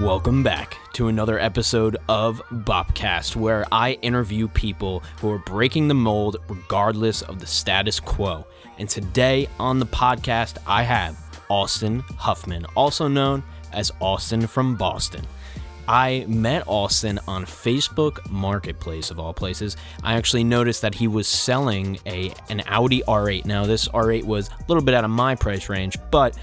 Welcome back to another episode of Bopcast, where I interview people who are breaking the mold regardless of the status quo. And today on the podcast, I have Austin Huffman, also known as Austin from Boston. I met Austin on Facebook Marketplace of all places. I actually noticed that he was selling a an Audi R8. Now this R8 was a little bit out of my price range, but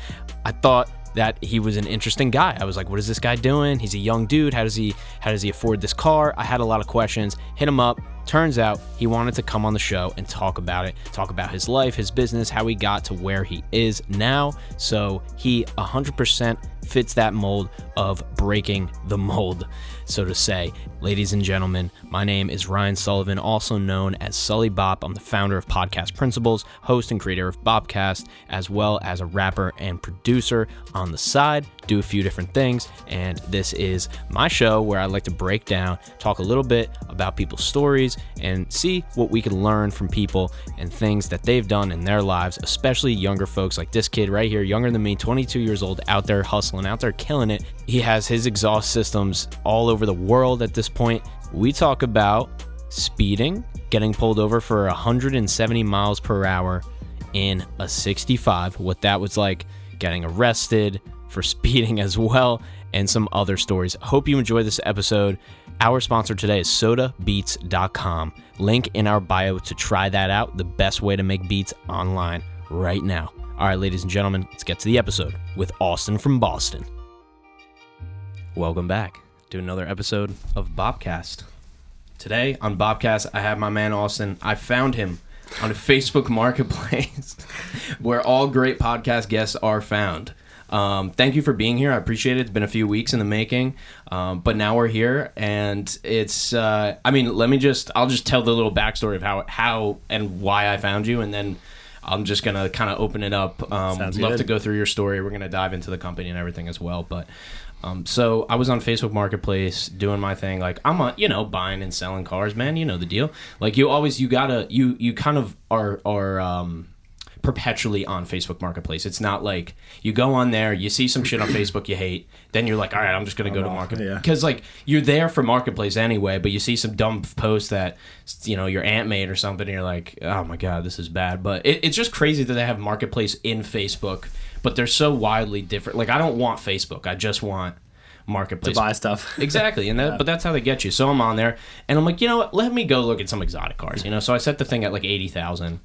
I thought that he was an interesting guy. I was like, what is this guy doing? He's a young dude. How does he how does he afford this car? I had a lot of questions. Hit him up. Turns out he wanted to come on the show and talk about it, talk about his life, his business, how he got to where he is now. So he 100% fits that mold of breaking the mold, so to say. Ladies and gentlemen, my name is Ryan Sullivan, also known as Sully Bop. I'm the founder of Podcast Principles, host and creator of Bopcast, as well as a rapper and producer on the side. Do a few different things, and this is my show where I like to break down, talk a little bit about people's stories, and see what we can learn from people and things that they've done in their lives, especially younger folks like this kid right here, younger than me, 22 years old, out there hustling, out there killing it. He has his exhaust systems all over the world at this point. We talk about speeding, getting pulled over for 170 miles per hour in a 65, what that was like, getting arrested for speeding as well, and some other stories. Hope you enjoy this episode. Our sponsor today is sodabeats.com. Link in our bio to try that out. The best way to make beats online right now. All right, ladies and gentlemen, let's get to the episode with Austin from Boston. Welcome back to another episode of Bopcast. Today on Bopcast, I have my man Austin. I found him on a Facebook Marketplace where all great podcast guests are found. Um, thank you for being here. I appreciate it. It's been a few weeks in the making, um, but now we're here, and it's. Uh, I mean, let me just. I'll just tell the little backstory of how how and why I found you, and then I'm just gonna kind of open it up. Um, Sounds love good. to go through your story. We're gonna dive into the company and everything as well, but. Um, so I was on Facebook Marketplace doing my thing. Like I'm, a, you know, buying and selling cars, man. You know the deal. Like you always, you gotta, you you kind of are are um, perpetually on Facebook Marketplace. It's not like you go on there, you see some shit on Facebook you hate, then you're like, all right, I'm just gonna go to Market yeah. because like you're there for Marketplace anyway, but you see some dumb post that you know your aunt made or something, and you're like, oh my god, this is bad. But it, it's just crazy that they have Marketplace in Facebook, but they're so wildly different. Like I don't want Facebook, I just want marketplace to buy stuff. exactly and that but that's how they get you so i'm on there and i'm like you know what let me go look at some exotic cars you know so i set the thing at like 80000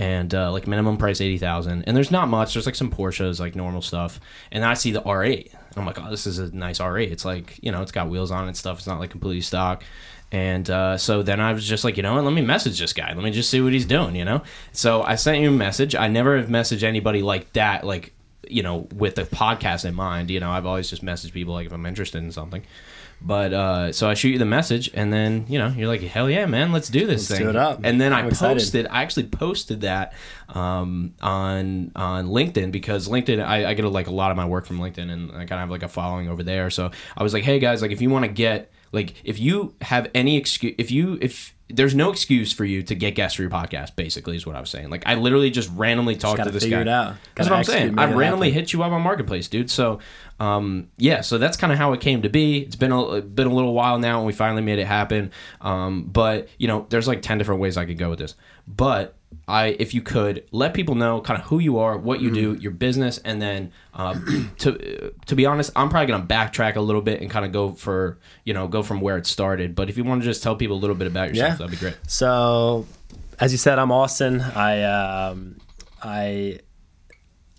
and uh, like minimum price 80000 and there's not much there's like some porsches like normal stuff and i see the r8 and i'm like oh this is a nice r8 it's like you know it's got wheels on it and stuff it's not like completely stock and uh, so then I was just like, you know what, let me message this guy. Let me just see what he's doing, you know? So I sent you a message. I never have messaged anybody like that, like, you know, with the podcast in mind. You know, I've always just messaged people like if I'm interested in something. But uh, so I shoot you the message, and then you know you're like, hell yeah, man, let's do this Let's thing. do it up. And then I I'm excited. posted, I actually posted that um, on on LinkedIn because LinkedIn, I, I get like a lot of my work from LinkedIn, and I kind of have like a following over there. So I was like, hey guys, like if you want to get like if you have any excuse, if you if there's no excuse for you to get guests for your podcast. Basically, is what I was saying. Like I literally just randomly talked to gotta this guy. it out. That's what I'm saying. I randomly happen. hit you up on Marketplace, dude. So, um, yeah, so that's kind of how it came to be. It's been a been a little while now, and we finally made it happen. Um, but you know, there's like ten different ways I could go with this. But I, if you could let people know kind of who you are, what you do, Mm-hmm. your business, and then um, to to be honest, I'm probably gonna backtrack a little bit and kind of go for you know go from where it started. But if you want to just tell people a little bit about yourself, Yeah. that'd be great. So, as you said, I'm Austin. I, um, I,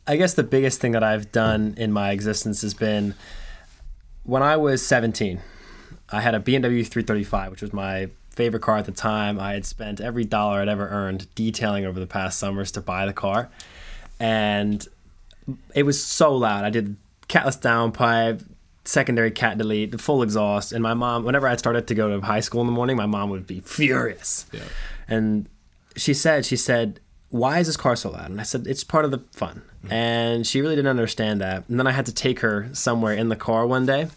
I guess the biggest thing that I've done in my existence has been when I was 17. I had a BMW 335, which was my favorite car at the time. I had spent every dollar I'd ever earned detailing over the past summers to buy the car, and it was so loud. I did catless downpipe, secondary cat delete, the full exhaust, and my mom. Whenever I started to go to high school in the morning, my mom would be furious. Yeah. And she said, she said, "Why is this car so loud?" And I said, "It's part of the fun." Mm-hmm. And she really didn't understand that. And then I had to take her somewhere in the car one day.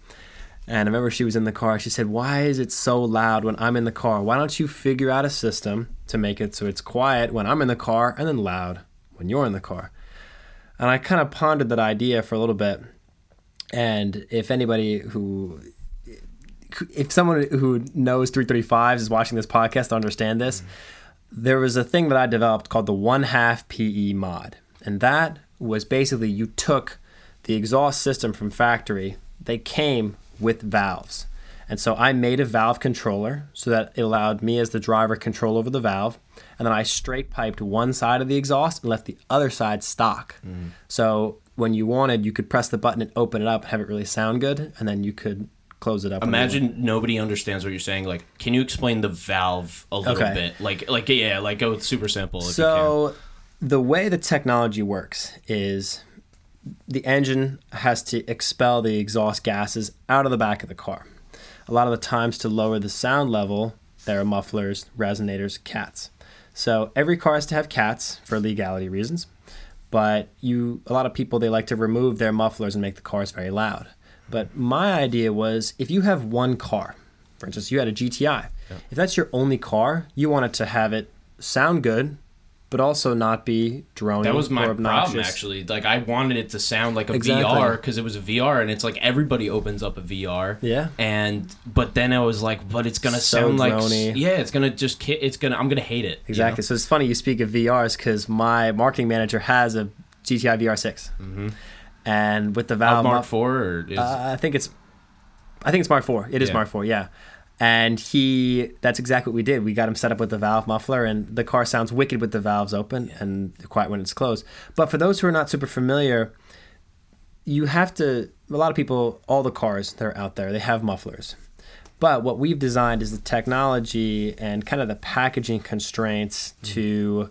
And I remember she was in the car. She said, Why is it so loud when I'm in the car? Why don't you figure out a system to make it so it's quiet when I'm in the car and then loud when you're in the car? And I kind of pondered that idea for a little bit. And if anybody who if someone who knows 335s is watching this podcast to understand this, there was a thing that I developed called the one half PE mod. And that was basically you took the exhaust system from factory, they came with valves. And so I made a valve controller so that it allowed me as the driver control over the valve. And then I straight piped one side of the exhaust and left the other side stock. Mm. So when you wanted, you could press the button and open it up and have it really sound good. And then you could close it up. Imagine nobody understands what you're saying. Like, can you explain the valve a little Okay. bit? Like, like yeah, like go super simple. If you So the way the technology works is the engine has to expel the exhaust gases out of the back of the car. A lot of the times to lower the sound level, there are mufflers, resonators, cats. So every car has to have cats for legality reasons. But you a lot of people they like to remove their mufflers and make the cars very loud. But my idea was if you have one car, for instance, you had a GTI. If that's your only car, you want it to have it sound good, but also not be droning That was my problem, actually. Like, I wanted it to sound like a Exactly. VR because it was a VR, and it's like everybody opens up a VR. Yeah. And but then I was like, but it's gonna So sound like drony. yeah, it's gonna just it's gonna I'm gonna hate it. you Exactly. So it's funny you speak of VRs because my marketing manager has a GTI VR6, mm-hmm. and with the valve, Mark Four or is, uh, I think it's, I think it's Mark Four. It is Yeah. Mark Four. Yeah. And he, that's exactly what we did. We got him set up with the valve muffler, and the car sounds wicked with the valves open and quiet when it's closed. But for those who are not super familiar, you have to. A lot of people, all the cars that are out there, they have mufflers. But what we've designed is the technology and kind of the packaging constraints mm-hmm. to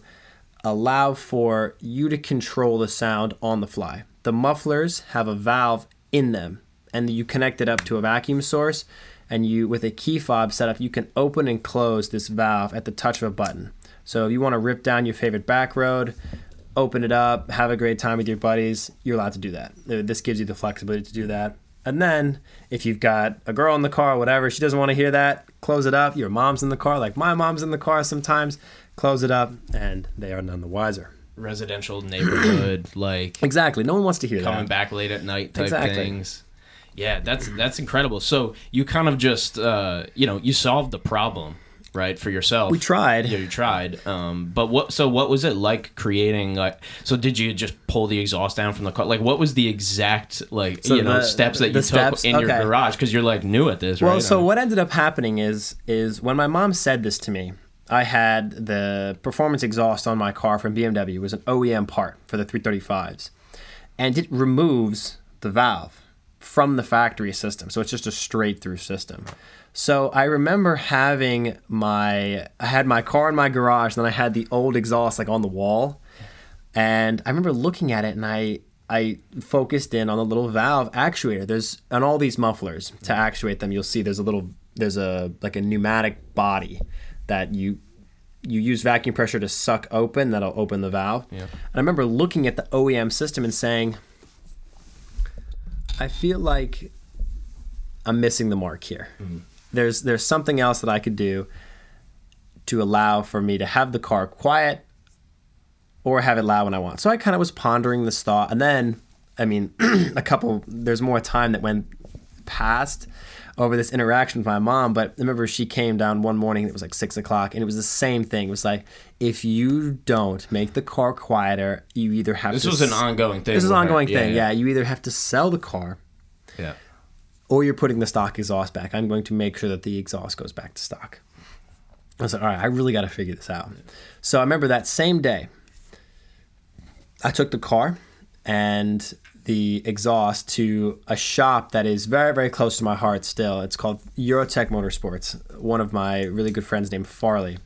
allow for you to control the sound on the fly. The mufflers have a valve in them, and you connect it up to a vacuum source, and you, with a key fob setup, you can open and close this valve at the touch of a button. So if you want to rip down your favorite back road, open it up, have a great time with your buddies, you're allowed to do that. Uh, This gives you the flexibility to do that. And then if you've got a girl in the car, whatever, she doesn't want to hear that, close it up. Your mom's in the car, like my mom's in the car sometimes, close it up, and they are none the wiser. residential neighborhood like Exactly. No one wants to hear that. coming that. back late at night type Exactly. things. Yeah, that's that's incredible. So you kind of just uh, you know you solved the problem right for yourself. We tried. Yeah, you tried. Um, but what? So what was it like creating? Like, so did you just pull the exhaust down from the car? Like, what was the exact like So you know steps that the you steps? took in your garage? Because you're like new at this, right? Well, so Um, what ended up happening is is when my mom said this to me, I had the performance exhaust on my car from BMW. It was an OEM part for the 335s, and it removes the valve from the factory system. So it's just a straight through system. So I remember having my I had my car in my garage, and then I had the old exhaust like on the wall, and I remember looking at it and I I focused in on the little valve actuator. There's on all these mufflers to actuate them. You'll see there's a little there's a like a pneumatic body that you you use vacuum pressure to suck open that'll open the valve. Yeah. And I remember looking at the OEM system and saying I feel like I'm missing the mark here. Mm-hmm. There's there's something else that I could do to allow for me to have the car quiet or have it loud when I want. So I kind of was pondering this thought, and then, I mean, a couple. There's more time that went past over this interaction with my mom. But I remember she came down one morning. It was like six o'clock, and it was the same thing. It was like, if you don't make the car quieter, you either have this to. This was an ongoing thing. This is an ongoing thing. Yeah, you either have to sell the car yeah. or you're putting the stock exhaust back. I'm going to make sure that the exhaust goes back to stock. I was like, all right, I really got to figure this out. So I remember that same day, I took the car and the exhaust to a shop that is very, very close to my heart still. It's called Eurotech Motorsports. One of my really good friends named Farley.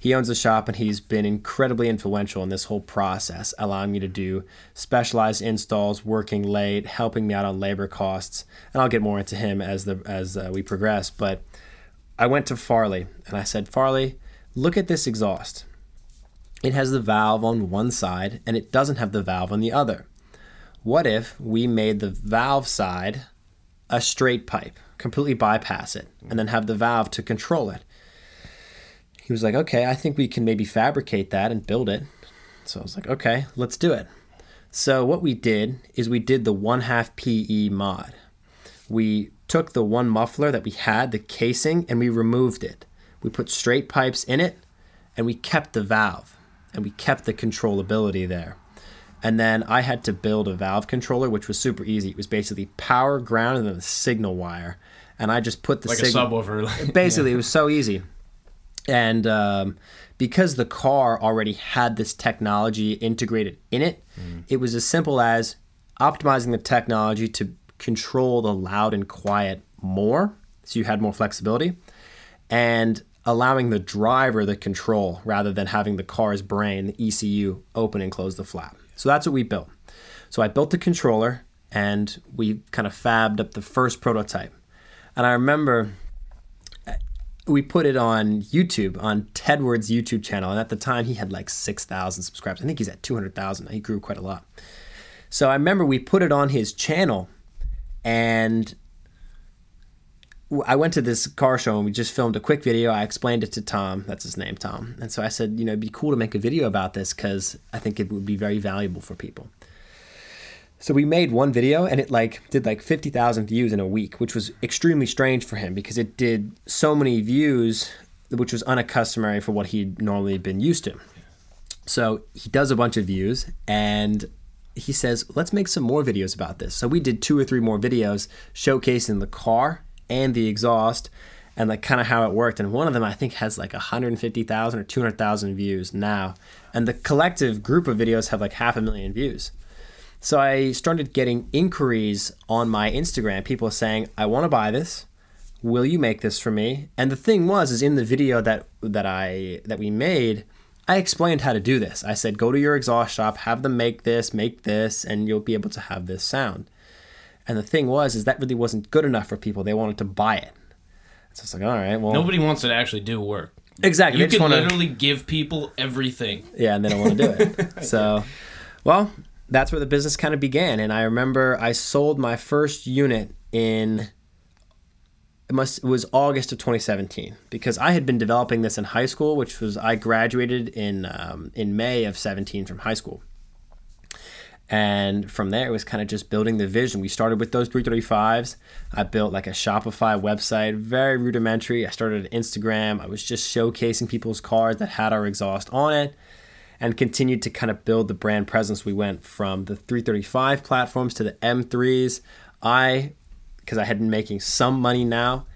He owns a shop and he's been incredibly influential in this whole process, allowing me to do specialized installs, working late, helping me out on labor costs. And I'll get more into him as the as uh, we progress. But I went to Farley and I said, Farley, look at this exhaust. It has the valve on one side and it doesn't have the valve on the other. What if we made the valve side a straight pipe, completely bypass it, and then have the valve to control it? He was like, okay, I think we can maybe fabricate that and build it. So I was like, okay, let's do it. So what we did is we did the one half PE mod. We took the one muffler that we had, the casing, and we removed it. We put straight pipes in it, and we kept the valve, and we kept the controllability there. And then I had to build a valve controller, which was super easy. It was basically power, ground, and then a signal wire. And I just put the Like signal. a subwoofer. Basically, it was so easy. And um, because the car already had this technology integrated in it, it was as simple as optimizing the technology to control the loud and quiet more, so you had more flexibility, and allowing the driver the control rather than having the car's brain, the ECU, open and close the flap. So that's what we built. So I built the controller and we kind of fabbed up the first prototype. And I remember uh, we put it on YouTube, on Tedward's YouTube channel. And at the time, he had like 6,000 subscribers. I think he's at 200,000. He grew quite a lot. So I remember we put it on his channel and I went to this car show and we just filmed a quick video. I explained it to Tom. That's his name, Tom. And so I said, you know, it'd be cool to make a video about this because I think it would be very valuable for people. So we made one video and it like did like 50,000 views in a week, which was extremely strange for him because it did so many views, which was unaccustomary for what he'd normally been used to. So he does a bunch of views and he says, let's make some more videos about this. So we did two or three more videos showcasing the car and the exhaust and like kind of how it worked. And one of them I think has like 150,000 or 200,000 views now. And the collective group of videos have like half a million views. So I started getting inquiries on my Instagram, people saying, "I want to buy this. Will you make this for me?" And the thing was is in the video that that I that we made, I explained how to do this. I said, "Go to your exhaust shop, have them make this, make this, and you'll be able to have this sound." And the thing was is that really wasn't good enough for people. They wanted to buy it. So it's like, "All right, well, Nobody wants to actually do work. exactly. You They can wanna- literally give people everything. yeah, and they don't want to do it. so, well, that's where the business kind of began. And I remember I sold my first unit in it must it was August of 2017 because I had been developing this in high school, which was I graduated in um, in May of 17 from high school. And from there, it was kind of just building the vision. We started with those 335s. I built like a Shopify website, very rudimentary. I started an Instagram. I was just showcasing people's cars that had our exhaust on it and continued to kind of build the brand presence. We went from the 335 platforms to the M3s. I, because I had been making some money now,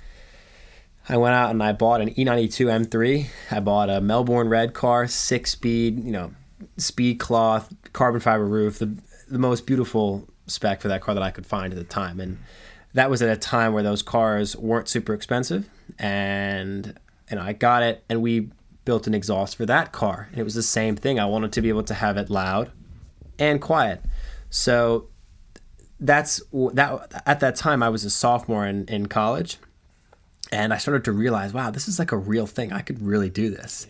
I went out and I bought an E E92 M3. I bought a Melbourne red car, six speed, you know, speed cloth, carbon fiber roof, the, the most beautiful spec for that car that I could find at the time. And that was at a time where those cars weren't super expensive. And, and I got it and we built an exhaust for that car. And it was the same thing. I wanted to be able to have it loud and quiet. So that's that at that time I was a sophomore in, in college and I started to realize, wow, this is like a real thing. I could really do this.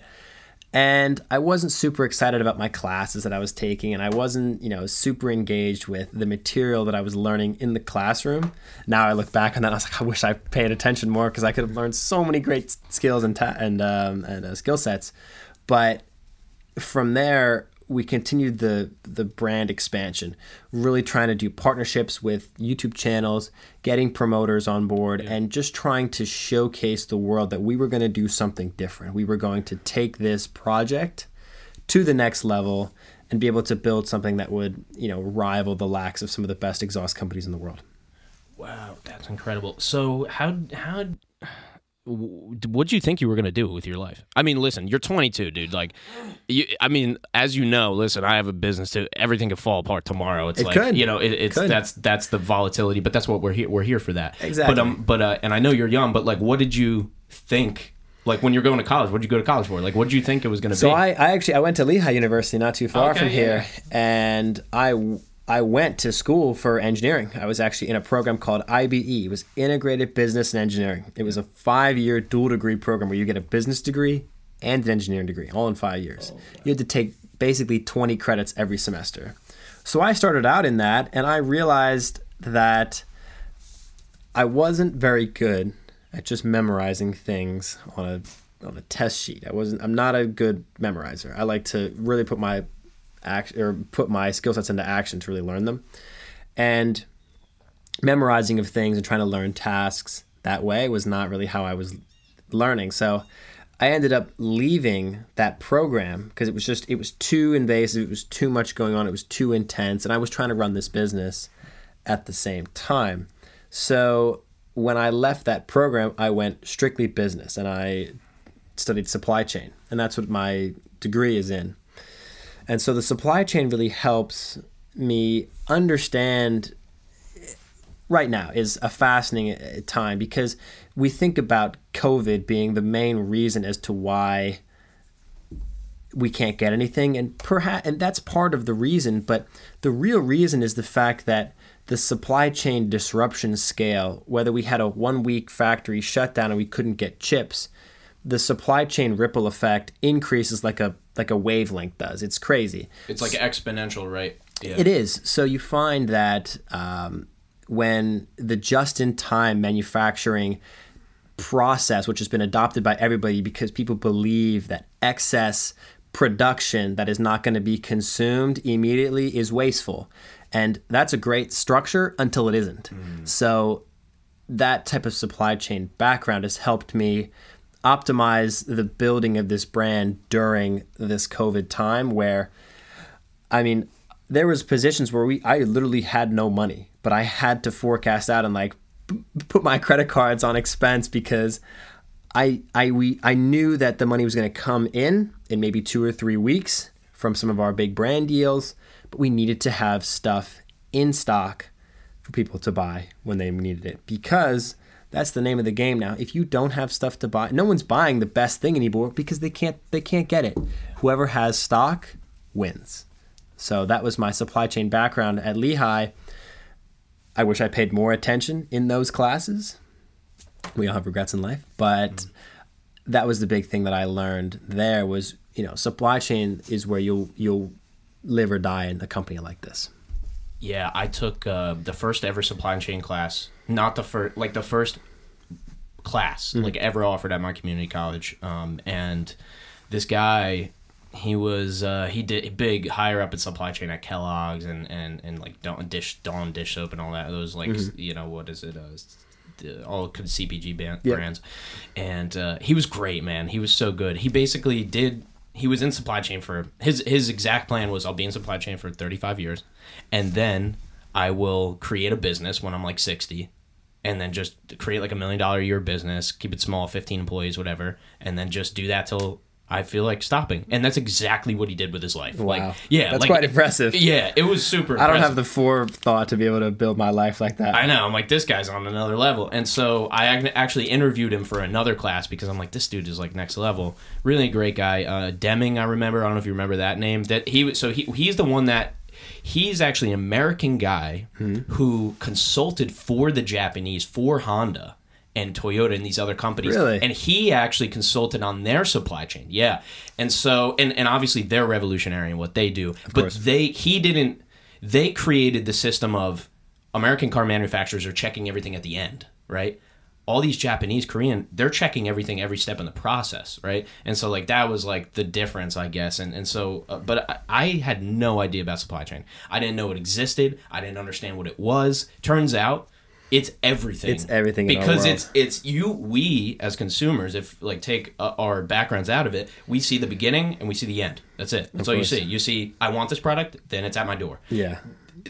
And I wasn't super excited about my classes that I was taking, and I wasn't, you know, super engaged with the material that I was learning in the classroom. Now I look back on that, and I was like, I wish I paid attention more because I could have learned so many great skills and ta- and um, and uh, skill sets. But from there, we continued the the brand expansion, really trying to do partnerships with YouTube channels, getting promoters on board, and just trying to showcase the world that we were going to do something different. We were going to take this project to the next level and be able to build something that would, you know, rival the lacks of some of the best exhaust companies in the world. Wow, that's incredible. So how how what do you think you were gonna do with your life? I mean, listen, you're 22, dude. Like, you, I mean, as you know, listen, I have a business too. Everything could fall apart tomorrow. It's It like could. you know, it, it's that's that's the volatility, but that's what we're here. We're here for that. Exactly. But um, but uh, and I know you're young, but like, what did you think? Like when you're going to college, what did you go to college for? Like, what did you think it was gonna So be? So I, I actually I went to Lehigh University, not too far Okay, from yeah. here, and I I went to school for engineering. I was actually in a program called IBE. It was Integrated Business and Engineering. It was a five year dual degree program where you get a business degree and an engineering degree, all in five years. Oh, you had to take basically 20 credits every semester. So I started out in that, and I realized that I wasn't very good at just memorizing things on a on a test sheet. I wasn't I'm not a good memorizer. I like to really put my act or put my skill sets into action to really learn them. And memorizing of things and trying to learn tasks that way was not really how I was learning. So I ended up leaving that program because it was just it was too invasive, it was too much going on, it was too intense, and I was trying to run this business at the same time. So when I left that program, I went strictly business and I studied supply chain, and that's what my degree is in. And so the supply chain really helps me understand right now is a fascinating uh, time because we think about COVID being the main reason as to why we can't get anything. And perhaps and that's part of the reason but the real reason is the fact that the supply chain disruption scale whether we had a one week factory shutdown and we couldn't get chips the supply chain ripple effect increases like a like a wavelength does it's crazy It's like exponential, right? Yeah. it is. So you find that um, when the just in time manufacturing process, which has been adopted by everybody because people believe that excess production that is not going to be consumed immediately is wasteful. And that's a great structure until it isn't. So that type of supply chain background has helped me optimize the building of this brand during this COVID time where I mean, there was positions where we I literally had no money, but I had to forecast out and like p- put my credit cards on expense because I I we I knew that the money was going to come in in maybe 2 or 3 weeks from some of our big brand deals, but we needed to have stuff in stock for people to buy when they needed it because that's the name of the game now. If you don't have stuff to buy, no one's buying the best thing anymore because they can't they can't get it. Whoever has stock wins. So that was my supply chain background at Lehigh. I wish I paid more attention in those classes. We all have regrets in life, but that was the big thing that I learned there was, you know, supply chain is where you'll you'll live or die in a company like this. Yeah, I took uh, the first ever supply chain class. Not the first, like the first class like ever offered at my community college. Um, and this guy, he was uh, he did big higher up in supply chain at Kellogg's and and and like Dawn dish Dawn dish soap and all that. Those like you know what is it? Uh, all CPG ban- Yep. brands, and uh, he was great, man. He was so good. He basically did. He was in supply chain for his his exact plan was I'll be in supply chain for 35 years, and then I will create a business when I'm like 60, and then just create like a million dollar a year business, keep it small, 15 employees, whatever, and then just do that till I feel like stopping. And that's exactly what he did with his life. Wow. Like, yeah, That's like, quite impressive. Yeah, it was super. I don't impressive. have the forethought to be able to build my life like that. I know. I'm like, this guy's on another level. And so I actually interviewed him for another class because I'm like, this dude is like next level. Really great guy. Uh, Deming, I remember. I don't know if you remember that name. That he was. So he he's the one that he's actually an American guy Hmm. who consulted for the Japanese for Honda and Toyota and these other companies. Really? And he actually consulted on their supply chain. Yeah. And so and and obviously they're revolutionary in what they do. but course. they he didn't they created the system of American car manufacturers are checking everything at the end, right? All these Japanese, Korean, they're checking everything every step in the process, right? And so like that was like the difference, I guess. And and so, uh, but I, I had no idea about supply chain. I didn't know it existed. I didn't understand what it was. Turns out, it's everything. It's everything because it's it's you we as consumers if like take uh, our backgrounds out of it we see the beginning and we see the end that's it that's all you see you see i want this product then it's at my door yeah.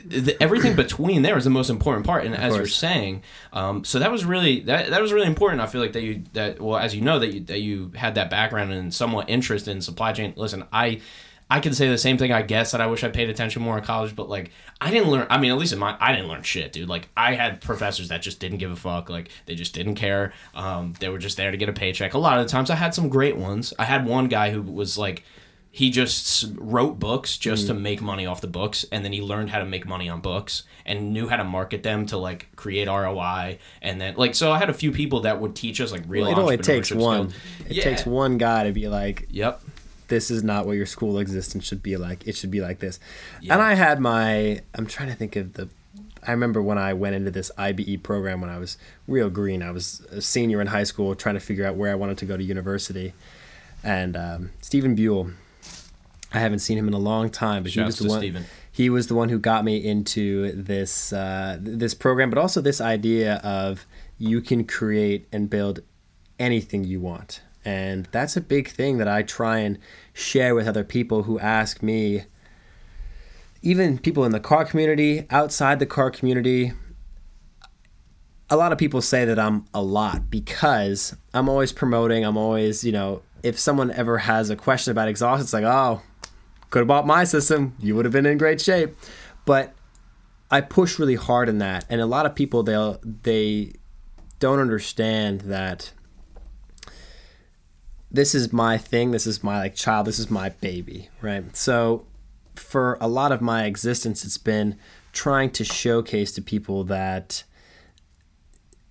The, everything between there is the most important part and as you're saying um, so that was really that, that was really important i feel like that you that well as you know that you that you had that background and somewhat interest in supply chain listen i I can say the same thing, I guess, that I wish I paid attention more in college, but like, I didn't learn. I mean, at least in my, I didn't learn shit, dude. Like, I had professors that just didn't give a fuck. Like, they just didn't care. Um, they were just there to get a paycheck. A lot of the times, I had some great ones. I had one guy who was like, he just wrote books just to make money off the books and then he learned how to make money on books and knew how to market them to like create ROI and then like so I had a few people that would teach us like real It only takes entrepreneurship one. It Yeah. takes one guy to be like, Yep. this is not what your school existence should be like. It should be like this. Yeah. And I had my, I'm trying to think of the, I remember when I went into this IBE program when I was real green. I was a senior in high school trying to figure out where I wanted to go to university. And um, Stephen Buell, I haven't seen him in a long time, but he was the one. Steven. He was the one who got me into this uh, this program, but also this idea of you can create and build anything you want, and that's a big thing that I try and share with other people who ask me. Even people in the car community, outside the car community, a lot of people say that I'm a lot because I'm always promoting. I'm always, you know, if someone ever has a question about exhaust, it's like, oh, could have bought my system. You would have been in great shape. But I push really hard in that, and a lot of people they'll they don't understand that this is my thing. This is my like child. This is my baby, right? So for a lot of my existence, it's been trying to showcase to people that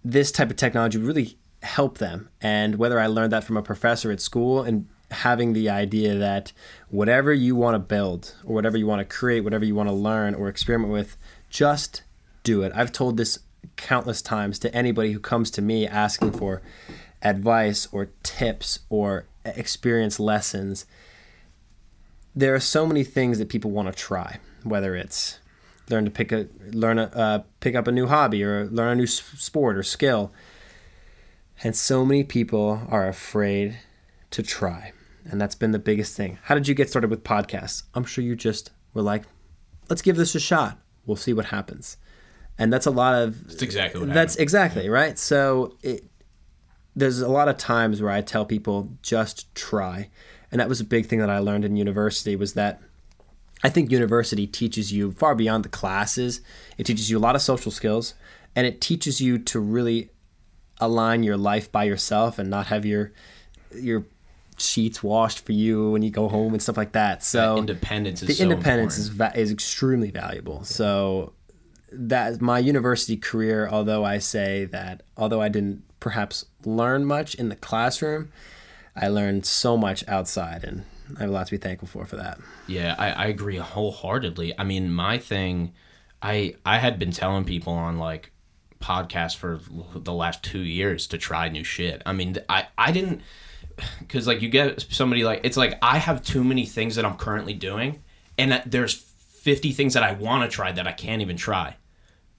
this type of technology really help them. And whether I learned that from a professor at school and having the idea that whatever you want to build or whatever you want to create, whatever you want to learn or experiment with, just do it. I've told this countless times to anybody who comes to me asking for advice or tips or experience lessons. There are so many things that people want to try, whether it's learn to pick a learn a uh, pick up a new hobby or learn a new sport or skill. And so many people are afraid to try. And that's been the biggest thing. How did you get started with podcasts? I'm sure you just were like, let's give this a shot. We'll see what happens. And that's a lot of That's exactly what that's happened. exactly right. So it, there's a lot of times where I tell people just try, and that was a big thing that I learned in university was that I think university teaches you far beyond the classes. It teaches you a lot of social skills, and it teaches you to really align your life by yourself and not have your your sheets washed for you when you go home and stuff like that. So independence is the so independence important. is va- is extremely valuable. So that my university career, although I say that, although I didn't perhaps learn much in the classroom, I learned so much outside, and I have a lot to be thankful for for that. Yeah, I, I agree wholeheartedly. I mean, my thing, I I had been telling people on like podcasts for the last two years to try new shit. I mean, I I didn't because like you get somebody like it's like I have too many things that I'm currently doing, and that there's 50 things that I want to try that I can't even try.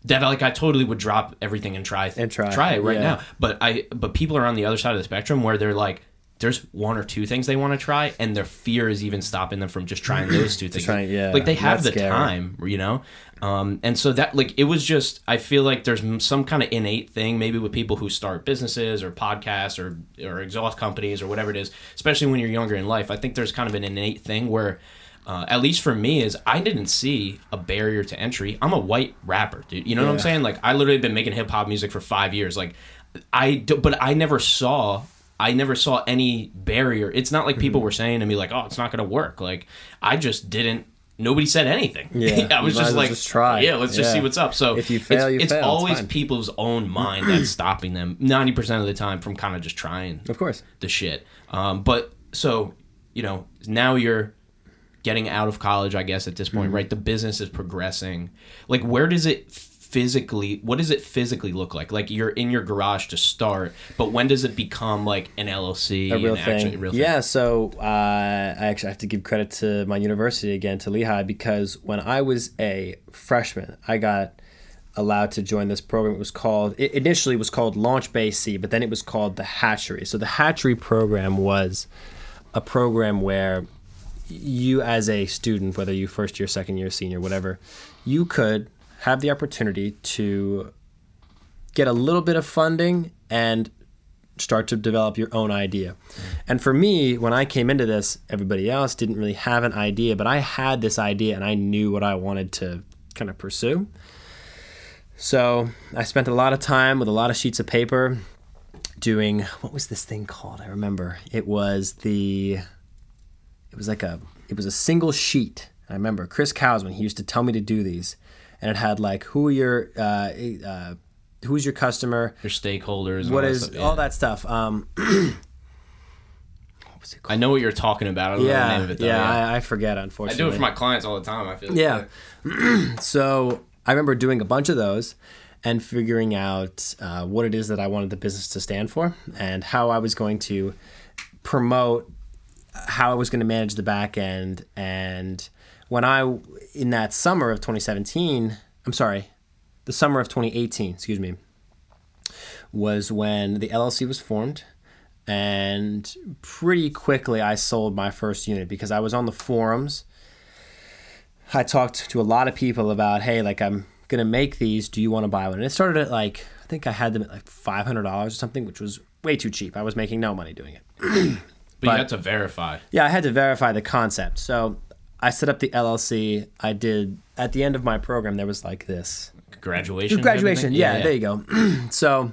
That like I totally would drop everything and try And try, try it right yeah. now. But I but people are on the other side of the spectrum where they're like there's one or two things they want to try and their fear is even stopping them from just trying those two things. trying- yeah, like they have the scary. time, you know. Um, and so that like it was just I feel like there's some kind of innate thing maybe with people who start businesses or podcasts or or exhaust companies or whatever it is, especially when you're younger in life. I think there's kind of an innate thing where uh, at least for me is I didn't see a barrier to entry. I'm a white rapper, dude. You know what I'm saying? Like I literally been making hip hop music for 5 years. Like I do, but I never saw I never saw any barrier. It's not like people Mm-hmm. were saying to me like, "Oh, it's not going to work." Like I just didn't nobody said anything. Yeah, I was just like, just try. Yeah, let's just Yeah. see what's up. So If you fail, it's, you it's fail. It's always fine. people's own mind that's stopping them. Ninety percent of the time from kind of just trying Of course. the shit. Um, but so you know now you're getting out of college, I guess at this point, Mm-hmm. right? The business is progressing. Like, where does it physically? What does it physically look like? Like you're in your garage to start, but when does it become like an LLC? a real and thing. actually- real yeah, so uh, I actually have to give credit to my university again, to Lehigh, because when I was a freshman, I got allowed to join this program. It was called, it initially was called Launch Bay C, but then it was called the Hatchery. So the Hatchery program was a program where you as a student, whether you first year, second year, senior, whatever, you could have the opportunity to get a little bit of funding and start to develop your own idea. And for me, when I came into this, everybody else didn't really have an idea, but I had this idea and I knew what I wanted to kind of pursue. So I spent a lot of time with a lot of sheets of paper doing what was this thing called? I remember it was the it was like a it was a single sheet. I remember Chris Cowsman. He used to tell me to do these, and it had like who your uh, uh, who's your customer, your stakeholders. what all that is stuff, yeah. all that stuff. Um, what was it called? I know what you're talking about. I don't know the Yeah, name of it though. yeah, yeah. I, I forget unfortunately. I do it for my clients all the time. I feel. Yeah. so I remember doing a bunch of those and figuring out uh, what it is that I wanted the business to stand for and how I was going to promote how I was going to manage the back end. And when I, in that summer of 2017, I'm sorry, the summer of 2018, excuse me, was when the LLC was formed. And pretty quickly, I sold my first unit because I was on the forums. I talked to a lot of people about, hey, like I'm gonna make these. Do you want to buy one? And it started at like I think I had them at like five hundred dollars or something, which was way too cheap. I was making no money doing it. but, you had to verify. Yeah, I had to verify the concept. So I set up the LLC. I did at the end of my program. There was like this Graduation. graduation. everything? Yeah, there you go. so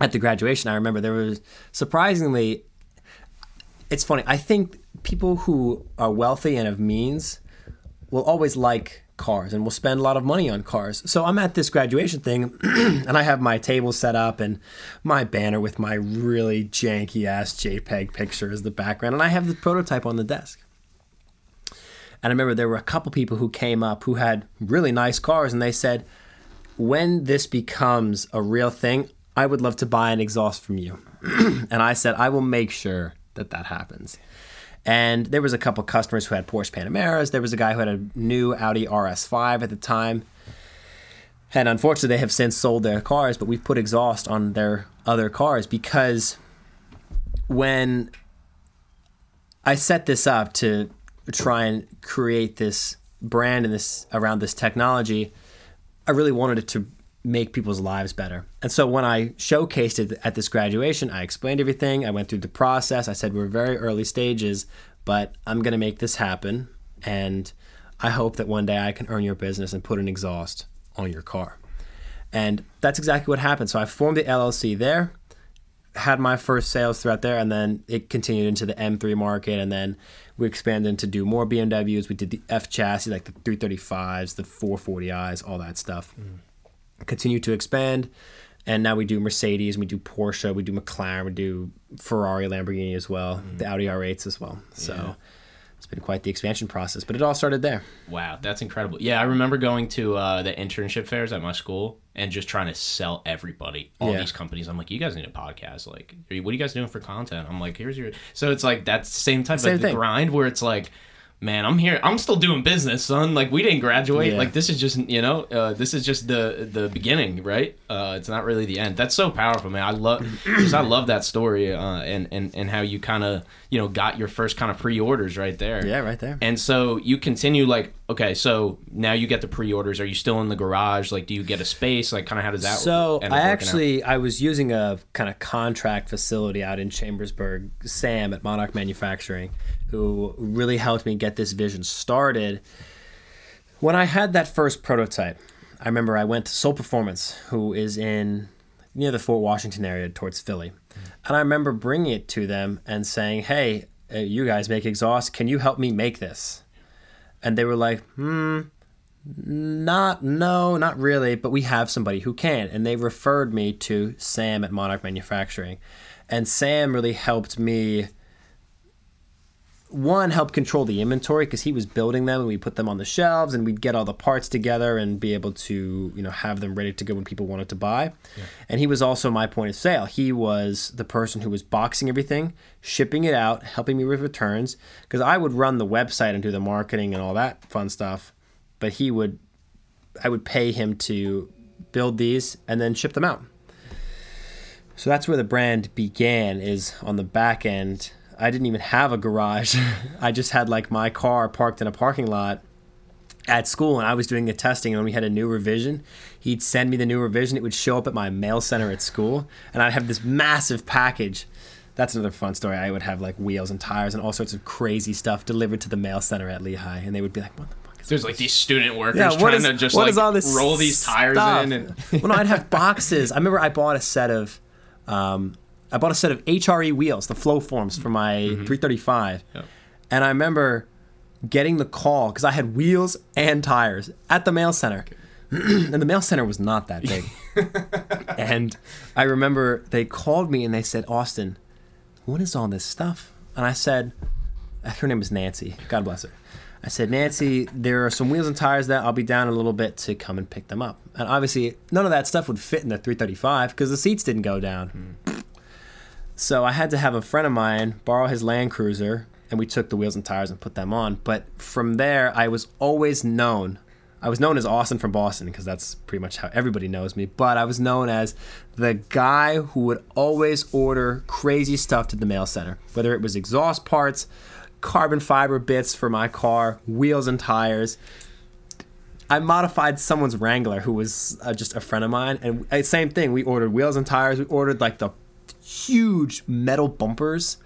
at the graduation, I remember there was surprisingly. It's funny. I think people who are wealthy and of means will always like cars and will spend a lot of money on cars. So I'm at this graduation thing and I have my table set up and my banner with my really janky ass JPEG picture as the background and I have the prototype on the desk. And I remember there were a couple people who came up who had really nice cars and they said, when this becomes a real thing, I would love to buy an exhaust from you. and I said, I will make sure that that happens. And there was a couple customers who had Porsche Panameras. There was a guy who had a new Audi RS5 at the time. And unfortunately, they have since sold their cars, but we've put exhaust on their other cars because when I set this up to try and create this brand and this around this technology, I really wanted it to make people's lives better. And so when I showcased it at this graduation, I explained everything. I went through the process. I said we're very early stages, but I'm going to make this happen and I hope that one day I can earn your business and put an exhaust on your car. And that's exactly what happened. So I formed the LLC there, had my first sales throughout there, and then it continued into the M3 market. And then we expanded to do more BMWs. We did the F chassis, like the 335s, the 440is, all that stuff. Mm. Continue to expand. And now we do Mercedes, we do Porsche, we do McLaren, we do Ferrari, Lamborghini as well, mm. the Audi R8s as well. So. Yeah it's been quite the expansion process, but it all started there. Wow, that's incredible. Yeah, I remember going to uh, the internship fairs at my school and just trying to sell everybody all yeah. these companies. I'm like, you guys need a podcast. Like, what are you guys doing for content? I'm like, here's your. So it's like that same type same of thing. grind where it's like man, I'm here. I'm still doing business, son. Like we didn't graduate. Yeah. Like this is just, you know, uh, this is just the the beginning, right? Uh, it's not really the end. That's so powerful, man. I love, because I love that story, uh, and and and how you kind of, you know, got your first kind of pre-orders right there. Yeah, right there. And so you continue like, okay, so now you get the pre-orders. Are you still in the garage? Like, do you get a space? Like, kind of how does that? So I actually out? I was using a kind of contract facility out in Chambersburg, Sam at Monarch Manufacturing who really helped me get this vision started. When I had that first prototype, I remember I went to Soul Performance, who is in near the Fort Washington area towards Philly. And I remember bringing it to them and saying, hey, uh, you guys make exhaust. Can you help me make this? And they were like, hmm, not, no, not really, but we have somebody who can. And they referred me to Sam at Monarch Manufacturing. And Sam really helped me one help control the inventory because he was building them and we put them on the shelves and we'd get all the parts together and be able to you know have them ready to go when people wanted to buy. Yeah. and he was also my point of sale. He was the person who was boxing everything shipping it out helping me with returns because i would run the website and do the marketing and all that fun stuff but he would i would pay him to build these and then ship them out. So that's where the brand began is on the back end I didn't even have a garage. I just had like my car parked in a parking lot at school and I was doing the testing and when we had a new revision, he'd send me the new revision. It would show up at my mail center at school and I'd have this massive package. That's another fun story. I would have like wheels and tires and all sorts of crazy stuff delivered to the mail center at Lehigh and they would be like, what the fuck There's like these student workers yeah, trying is, to just like roll these tires stuff? in and well, no, I'd have boxes. I remember I bought a set of um, I bought a set of HRE wheels, the Flowforms for my mm-hmm. 335. Yep. And I remember getting the call because I had wheels and tires at the mail center. Okay. and the mail center was not that big. and I remember they called me and they said, Austin, what is all this stuff? And I said, her name is Nancy. God bless her. I said, Nancy, there are some wheels and tires that I'll be down a little bit to come and pick them up. And obviously, none of that stuff would fit in the 335 because the seats didn't go down. Mm. So I had to have a friend of mine borrow his Land Cruiser and we took the wheels and tires and put them on. But from there, I was always known. I was known as Austin from Boston because that's pretty much how everybody knows me. But I was known as the guy who would always order crazy stuff to the mail center, whether it was exhaust parts, carbon fiber bits for my car, wheels and tires. I modified someone's Wrangler who was uh, just a friend of mine, and uh, same thing. We ordered wheels and tires. We ordered like the huge metal bumpers,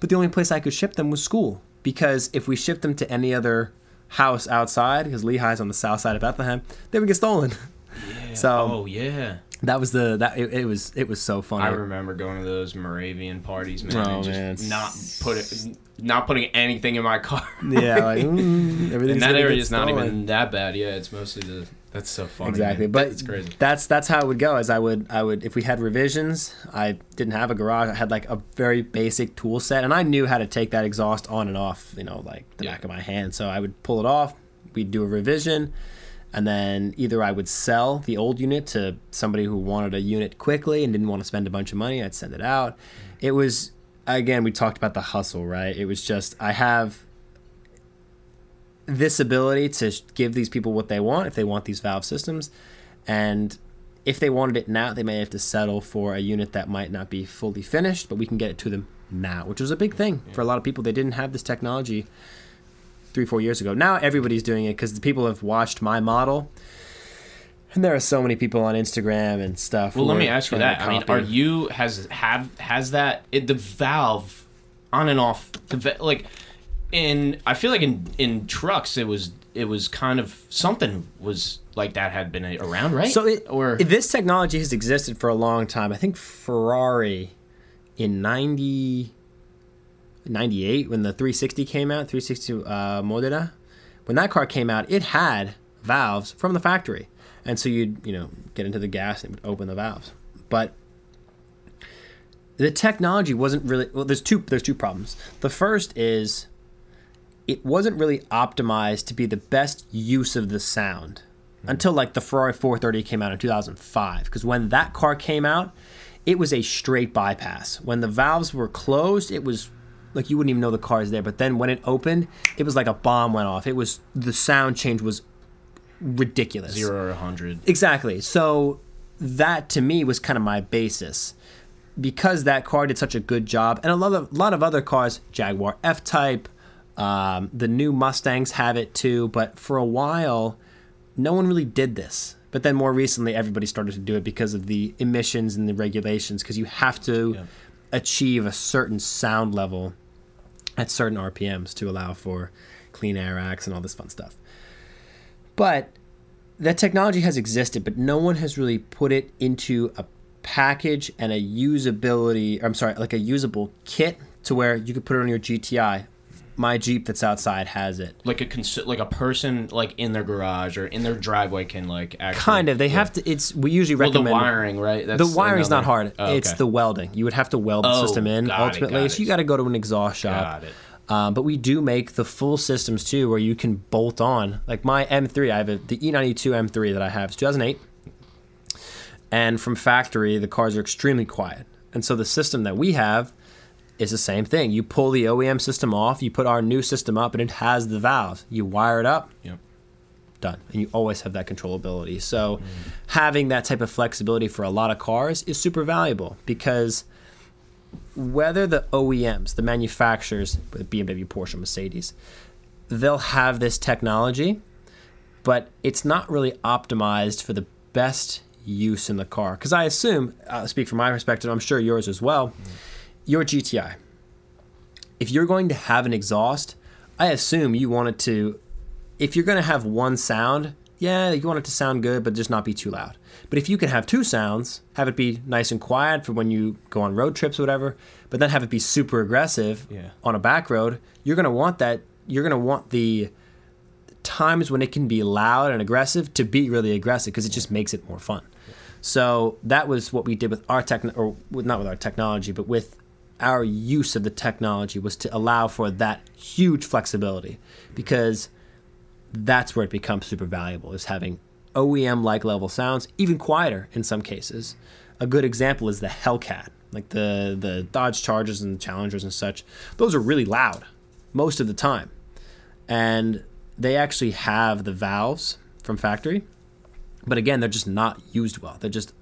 but the only place I could ship them was school because if we shipped them to any other house outside, because Lehigh's on the south side of Bethlehem, they would get stolen. Yeah. So- oh yeah. That was the that it, it was it was so funny. I remember going to those Moravian parties, man, Oh, and just man, not put it, not putting anything in my car. yeah, like mm, everything's and that area get is not even that bad. Yeah, it's mostly the. That's so funny. exactly man. but it's crazy. that's that's how it would go is i would i would if we had revisions i didn't have a garage i had like a very basic tool set and i knew how to take that exhaust on and off you know like the Yeah. back of my hand so i would pull it off we'd do a revision and then either i would sell the old unit to somebody who wanted a unit quickly and didn't want to spend a bunch of money i'd send it out. Mm-hmm. It was again we talked about the hustle right? It was just i have this ability to give these people what they want if they want these valve systems. And if they wanted it now they may have to settle for a unit that might not be fully finished but we can get it to them now which was a big thing for a lot of people. They didn't have this technology three four years ago now everybody's doing it because the people have watched my model and there are so many people on instagram and stuff Well, let me ask you that. I mean, are you has have has that it, the valve on and off the like in I feel like in in trucks it was it was kind of something was like that had been around, right? So it, or this technology has existed for a long time. I think Ferrari in 90, 98 when the 360 came out, 360 uh, Modena, when that car came out, it had valves from the factory, and so you'd you know get into the gas and it would open the valves. But the technology wasn't really well. There's two there's two problems. The first is it wasn't really optimized to be the best use of the sound until like the Ferrari 430 came out in 2005. Because when that car came out, it was a straight bypass. When the valves were closed, it was like you wouldn't even know the car's there. But then when it opened, it was like a bomb went off. It was the sound change was ridiculous. zero or a hundred. Exactly. So that to me was kind of my basis. Because that car did such a good job, and a lot of lot of other cars, Jaguar F Type, um, the new Mustangs have it too. But for a while, no one really did this. But then more recently, everybody started to do it because of the emissions and the regulations. Because you have to Yeah. Achieve a certain sound level at certain RPMs to allow for clean air acts and all this fun stuff. But that technology has existed, but no one has really put it into a package and a usability. I'm sorry, like a usable kit to where you could put it on your GTI. My Jeep that's outside has it. Like a cons- like a person like in their garage or in their driveway can like actually Kind of. They yeah. have to. It's we usually Well, the recommend wiring, right? the That's wiring's not hard. Oh, It's the welding. You would have to weld the Oh, system in it, ultimately. got so it. you got to go to an exhaust shop. Got it. Um, but we do make the full systems too, where you can bolt on. Like my M3, I have a, the E E92 M3 that I have. It's 2008, and from factory, the cars are extremely quiet. And so the system that we have is the same thing. You pull the OEM system off, you put our new system up, and it has the valves. You wire it up, Yep. done. And you always have that controllability. So having that type of flexibility for a lot of cars is super valuable because whether the OEMs, the manufacturers, BMW, Porsche, Mercedes, they'll have this technology, but it's not really optimized for the best use in the car. Because I assume, I'll speak from my perspective, I'm sure yours as well, your GTI. If you're going to have an exhaust, I assume you want it to if you're going to have one sound, yeah, you want it to sound good, but just not be too loud. But if you can have two sounds, have it be nice and quiet for when you go on road trips or whatever, but then have it be super aggressive Yeah. on a back road, you're going to want that. You're going to want the times when it can be loud and aggressive to be really aggressive because it just makes it more fun. So that was what we did with our tech, or with, not with our technology, but with our use of the technology was to allow for that huge flexibility because that's where it becomes super valuable is having OEM like level sounds, even quieter in some cases. A good example is the Hellcat, like the the Dodge Chargers and the Challengers and such. Those are really loud, most of the time. And they actually have the valves from factory, but again, they're just not used well. They're just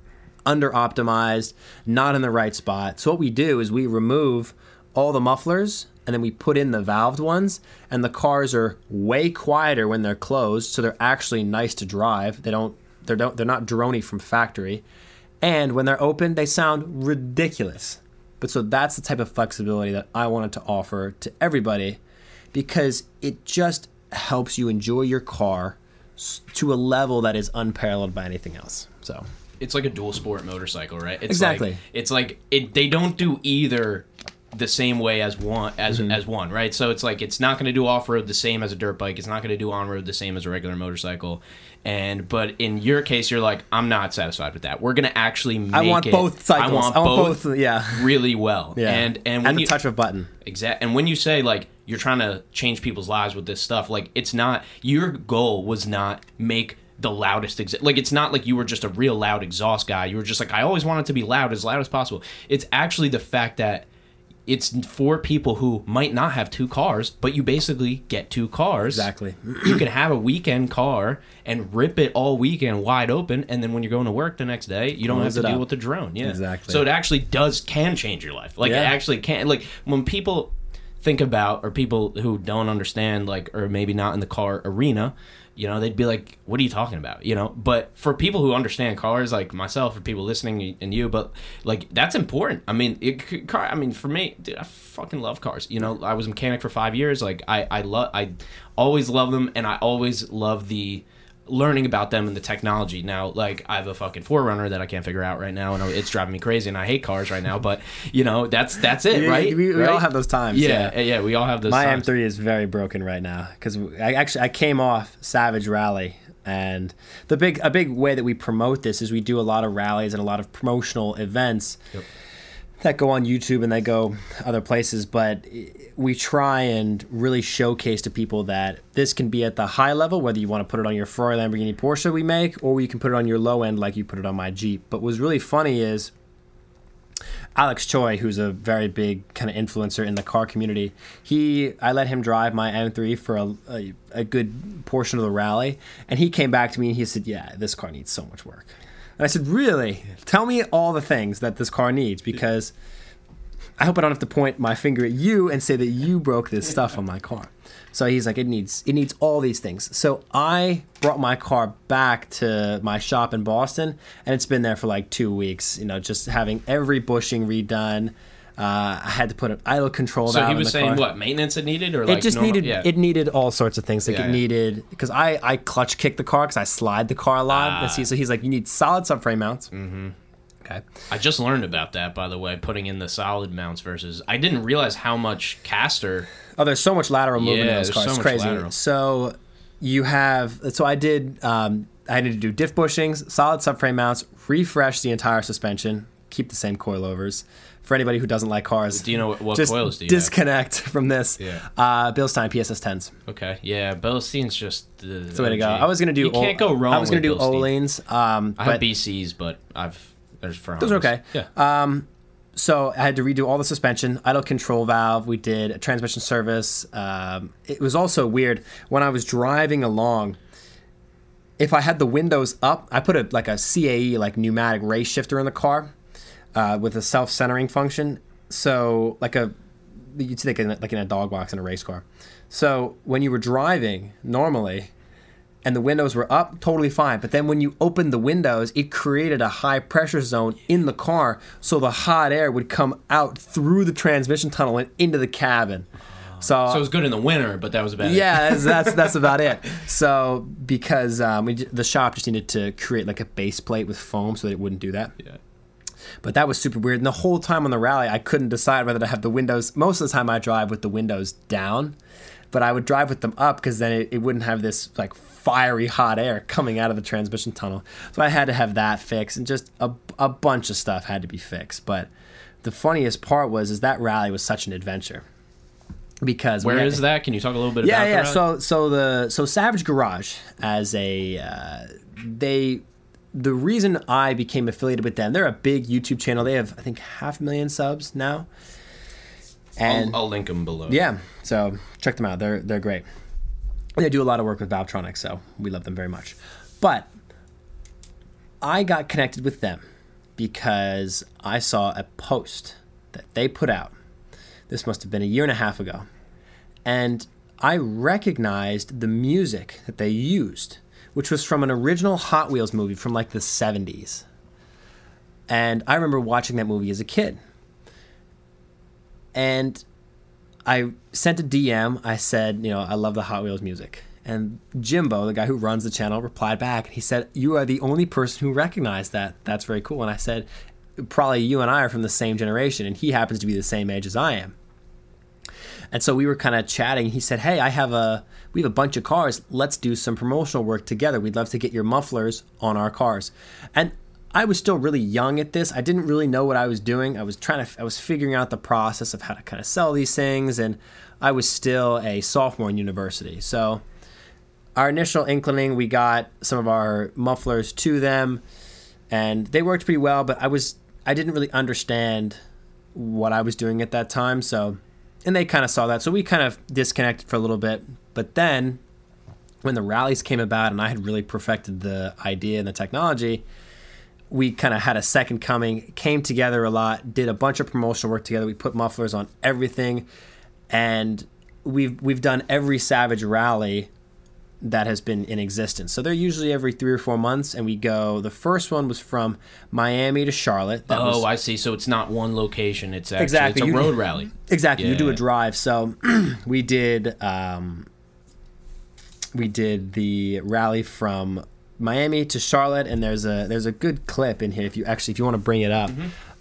under optimized, not in the right spot. So what we do is we remove all the mufflers and then we put in the valved ones and the cars are way quieter when they're closed so they're actually nice to drive. They don't they're don't they're not drony from factory. And when they're open they sound ridiculous. But so that's the type of flexibility that i wanted to offer to everybody because it just helps you enjoy your car to a level that is unparalleled by anything else. So it's like a dual sport motorcycle, right? It's Exactly. Like, it's like it. They don't do either the same way as one as Mm-hmm. as one, right? So it's like it's not going to do off road the same as a dirt bike. It's not going to do on road the same as a regular motorcycle. And but in your case, you're like, I'm not satisfied with that. We're going to actually make i want it- both cycles I want, both, yeah really well. yeah And and at when the you touch of a button Exact. And when you say like you're trying to change people's lives with this stuff, like it's not your goal was not make the loudest. Like it's not like you were just a real loud exhaust guy. You were just like I always wanted to be loud as loud as possible. It's actually the fact that it's for people who might not have two cars, but you basically get two cars. Exactly. you can have a weekend car and rip it all weekend wide open, and then when you're going to work the next day, you don't Close have to deal up. with the drone. Yeah, Exactly. So it actually does can change your life. Like Yeah. it actually can. Like when people think about or people who don't understand like or maybe not in the car arena you know they'd be like what are you talking about? You know? But for people who understand cars like myself or people listening and you but like that's important. I mean it, car i mean for me dude i fucking love cars. You know i was a mechanic for five years. Like i i love i always love them and i always love the learning about them and the technology now like i have a fucking 4Runner that i can't figure out right now and it's driving me crazy and i hate cars right now but you know that's that's it We- right we, we all Right? have those times yeah, yeah. yeah, we all have those. Times My times. M3 is very broken right now because I actually I came off Savage Rally and the big a big way that we promote this is we do a lot of rallies and a lot of promotional events Yep. That go on YouTube and they go other places, but we try and really showcase to people that this can be at the high level, whether you want to put it on your Ferrari, Lamborghini, Porsche we make, or you can put it on your low end like you put it on my Jeep. But what's really funny is Alex Choi, who's a very big kind of influencer in the car community, he I let him drive my M3 for a, a, a good portion of the rally, and he came back to me and he said, "Yeah, this car needs so much work." And I said, "Really? Tell me all the things that this car needs because I hope I don't have to point my finger at you and say that you broke this stuff on my car." So he's like, "It needs it needs all these things." So I brought my car back to my shop in Boston, and it's been there for like two weeks. You know, just having every bushing redone. Uh, I had to put an idle control So he was the saying car. what maintenance it needed, or like It just normal- needed yeah. it needed all sorts of things. Like Yeah, it yeah. needed because I I clutch kick the car because I slide the car a lot. And see, so he's like, you need solid subframe mounts. Mm-hmm. Okay. I just learned about that, by the way, putting in the solid mounts versus. I didn't realize how much caster. Oh, there's so much lateral movement Yeah, in those cars. so it's crazy. lateral. So you have so I did um, I had to do diff bushings, solid subframe mounts, refresh the entire suspension, keep the same coilovers. For anybody who doesn't like cars, Do you know what, what just coils do you have? disconnect from this. Yeah. Uh, Bilstein PSS 10s. Okay, yeah, Bilstein's just the, the way to go. I was gonna do. You can't go wrong. I was gonna do. Öhlins. Um, I have BCs, but I've there's for Those are okay. Yeah, so I had to redo all the suspension, idle control valve. We did a transmission service. Um, it was also weird when I was driving along. If I had the windows up, I put a like a CAE like pneumatic race shifter in the car uh, with a self centering function. So like a you'd see like in, a- like in a dog box in a race car. So when you were driving normally, and the windows were up, totally fine. But then when you opened the windows, it created a high pressure zone in the car, so the hot air would come out through the transmission tunnel and into the cabin. So, so it was good in the winter, but that was about it. yeah, that's, that's that's about it. So because um, we, the shop just needed to create like a base plate with foam so that it wouldn't do that. Yeah. But that was super weird. And the whole time on the rally, I couldn't decide whether to have the windows. Most of the time, I drive with the windows down, but I would drive with them up because then it, it wouldn't have this like fiery hot air coming out of the transmission tunnel. So I had to have that fixed, and just a, a bunch of stuff had to be fixed. But the funniest part was is that rally was such an adventure because Where had- is that? Can you talk a little bit yeah, about yeah. that? So, so the so Savage Garage as a uh, they the reason I became affiliated with them, they're a big YouTube channel. They have I think half a million subs now. And I'll, I'll link them below. yeah, so check them out. They're they're great. They do a lot of work with Valvetronics, so we love them very much. But I got connected with them because I saw a post that they put out. This must have been a year and a half ago. And I recognized the music that they used, which was from an original Hot Wheels movie from like the 70s. And I remember watching that movie as a kid. And I sent a DM. I said, you know, I love the Hot Wheels music. And Jimbo, the guy who runs the channel, replied back. He said, You are the only person who recognized that. That's very cool. And I said, Probably you and I are from the same generation, and he happens to be the same age as I am. And so we were kind of chatting. He said, "Hey, I have a we have a bunch of cars. Let's do some promotional work together. We'd love to get your mufflers on our cars." And I was still really young at this. I didn't really know what I was doing. I was trying to I was figuring out the process of how to kind of sell these things and I was still a sophomore in university. So our initial inkling, we got some of our mufflers to them and they worked pretty well, but I was I didn't really understand what I was doing at that time. So and they kind of saw that. So we kind of disconnected for a little bit. But then when the rallies came about and I had really perfected the idea and the technology, we kind of had a second coming, came together a lot, did a bunch of promotional work together. We put mufflers on everything, and we've we've done every Savage rally that has been in existence. So they're usually every three or four months, and we go. The first one was from Miami to Charlotte. That Oh, was, I see. So it's not one location. It's actually Exactly. it's a You- road rally. Exactly. You do a drive. So we did um, we did the rally from Miami to Charlotte, and there's a there's a good clip in here if you actually if you want to bring it up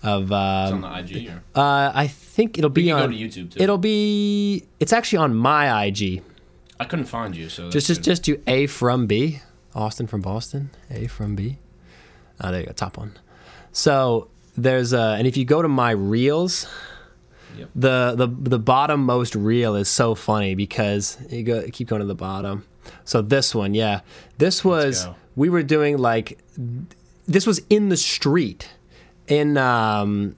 of It's on um, the IG. Or? uh, I think it'll be on go to YouTube too. it'll be it's actually on my IG. I couldn't find you, so Just just good. just do A from B, Austin from Boston, A from B. Oh, there you go, top one. So there's a, and if you go to my reels, Yep. the the the bottom most reel is so funny because you go keep going to the bottom. So this one, yeah, this was we were doing like this was in the street in um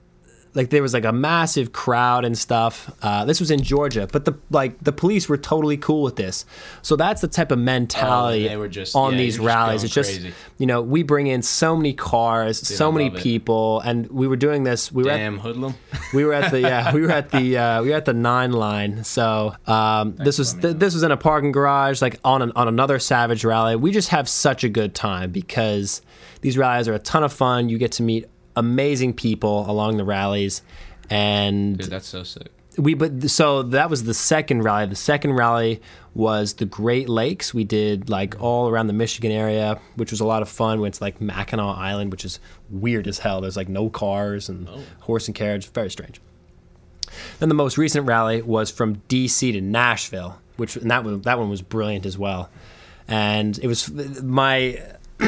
like there was like a massive crowd and stuff. Uh, this was in Georgia, but the like the police were totally cool with this. So that's the type of mentality Oh, they were just- on yeah, these rallies. It's just crazy. you know we bring in so many cars, so I many love it. people, and we were doing this. We were at, Damn hoodlum. we were at the yeah we were at the uh, we were at the nine line so um, this was th- this was in a parking garage like on an, on another savage rally we just have such a good time because these rallies are a ton of fun you get to meet amazing people along the rallies and Dude, that's so sick. we but so that was the second rally. The second rally was the great lakes. We did like all around the michigan area which was a lot of fun. Went to like mackinac island which is weird as hell. There's like no cars and oh. horse and carriage. Very strange. Then the most recent rally was from dc to nashville which and that one that one was brilliant as well. And it was my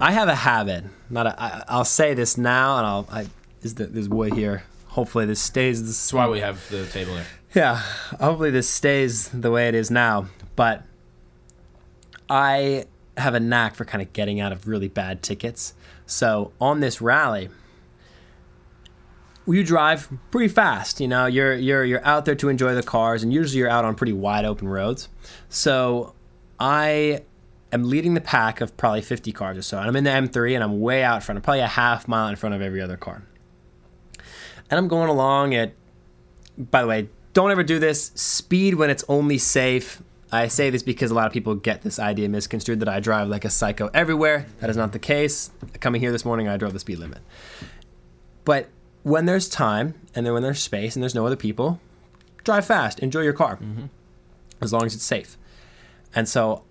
i have a habit not a, I, i'll say this now and i'll i is the, there's wood here hopefully this stays this That's why we have the table here. yeah, hopefully this stays the way it is now. But I have a knack for kind of getting out of really bad tickets. So on this rally, you drive pretty fast. You know, you're you're you're out there to enjoy the cars, and usually you're out on pretty wide open roads. So I am leading the pack of probably 50 cars or so, and I'm in the M3, and I'm way out front. I'm probably a half mile in front of every other car. And I'm going along at by the way, don't ever do this. Speed when it's only safe. I say this because a lot of people get this idea misconstrued that I drive like a psycho everywhere. That is not the case. Coming here this morning, I drove the speed limit. But when there's time and then when there's space and there's no other people, drive fast. Enjoy your car, mm-hmm. as long as it's safe. And so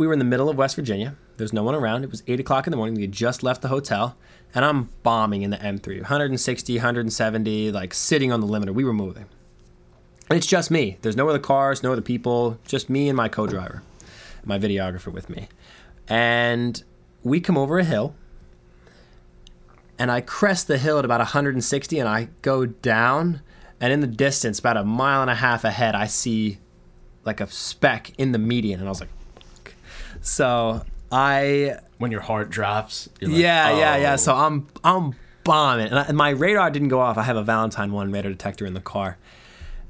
we were in the middle of West Virginia. There's no one around. It was 8 o'clock in the morning. We had just left the hotel. And I'm bombing in the M3, 160, 170, like sitting on the limiter. We were moving. And it's just me. There's no other cars, no other people, just me and my co driver, my videographer with me. And we come over a hill. And I crest the hill at about 160 and I go down. And in the distance, about a mile and a half ahead, I see like a speck in the median. And I was like. So I When your heart drops. You're like, yeah, yeah, yeah. "Oh." So I'm I'm bombing, and, I, and my radar didn't go off. I have a Valentine one radar detector in the car,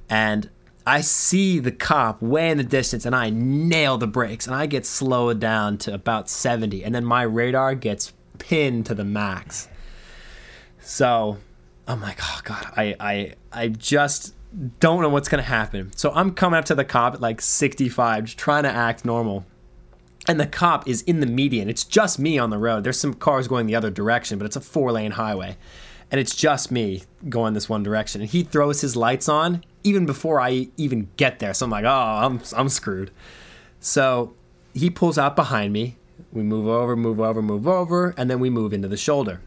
And I see the cop way in the distance and I nail the brakes and I get slowed down to about 70 and then my radar gets pinned to the max. So I'm like, oh god, I I I just don't know what's gonna happen. So I'm coming up to the cop at like 65, just trying to act normal. And the cop is in the median. It's just me on the road. There's some cars going the other direction, but it's a four lane highway. And it's just me going this one direction. And he throws his lights on even before I even get there. So I'm like, oh, I'm, I'm screwed. So he pulls out behind me. We move over, move over, move over, and then we move into the shoulder.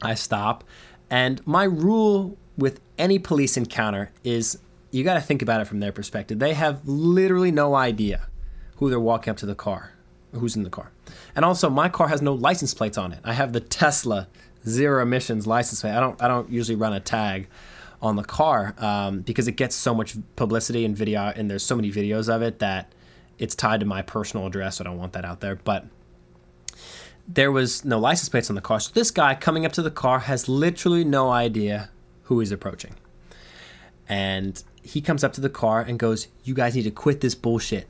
I stop. And my rule with any police encounter is you got to think about it from their perspective. They have literally no idea who they're walking up to the car, who's in the car. And also, my car has no license plates on it. I have the Tesla zero emissions license plate. I don't I don't usually run a tag on the car um, because it gets so much publicity and video, and there's so many videos of it that it's tied to my personal address. So I don't want that out there, but there was no license plates on the car. So this guy coming up to the car has literally no idea who he's approaching. And he comes up to the car and goes, You guys need to quit this bullshit.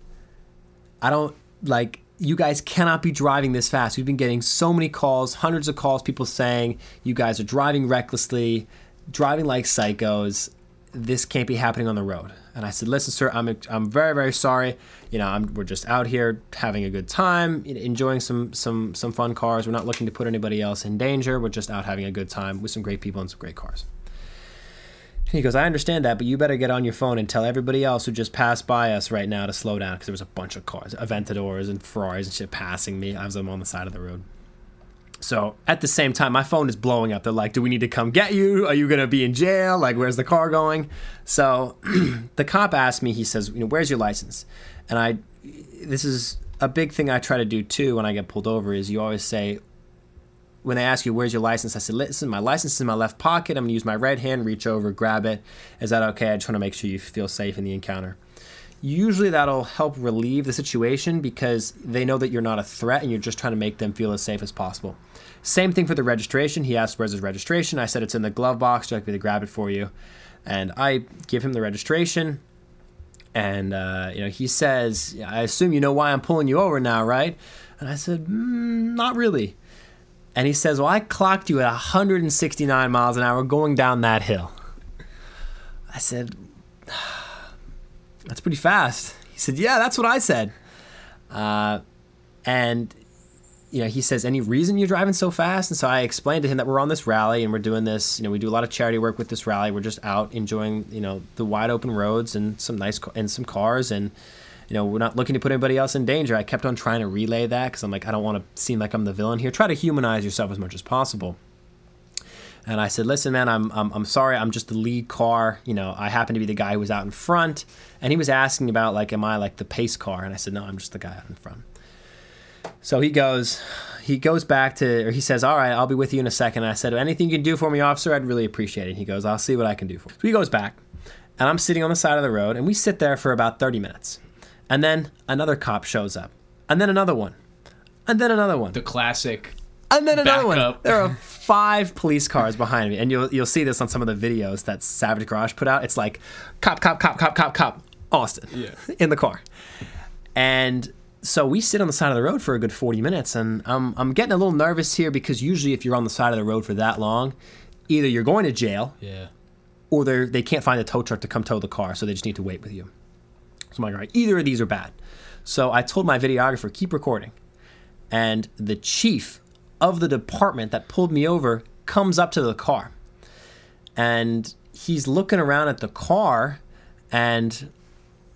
I don't like, you guys cannot be driving this fast. We've been getting so many calls, hundreds of calls, people saying you guys are driving recklessly, driving like psychos. This can't be happening on the road. And I said, listen, sir, I'm, I'm very, very sorry. You know, I'm, we're just out here having a good time, enjoying some, some, some fun cars. We're not looking to put anybody else in danger. We're just out having a good time with some great people and some great cars. He goes, I understand that, but you better get on your phone and tell everybody else who just passed by us right now to slow down because there was a bunch of cars, Aventadors and Ferraris and shit passing me as I'm on the side of the road. So at the same time, my phone is blowing up. They're like, "Do we need to come get you? Are you gonna be in jail? Like, where's the car going?" So the cop asked me. He says, "You know, where's your license?" And I, this is a big thing I try to do too when I get pulled over. Is you always say, when they ask you where's your license, I said, "Listen, my license is in my left pocket. I'm gonna use my right hand, reach over, grab it. Is that okay? I just want to make sure you feel safe in the encounter." usually that'll help relieve the situation because they know that you're not a threat and you're just trying to make them feel as safe as possible. Same thing for the registration. He asked, Where's his registration? I said, It's in the glove box. Like me to grab it for you? And I give him the registration. And, uh, you know, he says, I assume you know why I'm pulling you over now, right? And I said, mm, Not really. And he says, Well, I clocked you at 169 miles an hour going down that hill. I said, That's pretty fast. He said, Yeah, that's what I said. Uh, and you know, he says, any reason you're driving so fast? And so I explained to him that we're on this rally and we're doing this, you know, we do a lot of charity work with this rally. We're just out enjoying, you know, the wide open roads and some nice, and some cars. And, you know, we're not looking to put anybody else in danger. I kept on trying to relay that because I'm like, I don't want to seem like I'm the villain here. Try to humanize yourself as much as possible. And I said, listen, man, I'm, I'm, I'm sorry. I'm just the lead car. You know, I happen to be the guy who was out in front. And he was asking about, like, am I like the pace car? And I said, no, I'm just the guy out in front. So he goes, he goes back to, or he says, "All right, I'll be with you in a second. I said, "Anything you can do for me, officer, I'd really appreciate it." He goes, "I'll see what I can do for." You. So he goes back, and I'm sitting on the side of the road, and we sit there for about 30 minutes, and then another cop shows up, and then another one, and then another one. The classic. And then another one. There are five police cars behind me, and you'll you'll see this on some of the videos that Savage Garage put out. It's like cop, cop, cop, cop, cop, cop, Austin, Yeah. in the car, and so we sit on the side of the road for a good 40 minutes and I'm, I'm getting a little nervous here because usually if you're on the side of the road for that long either you're going to jail Yeah. or they they can't find a tow truck to come tow the car so they just need to wait with you i'm like all right either of these are bad. So i told my videographer keep recording. And the chief of the department that pulled me over comes up to the car. And he's looking around at the car. And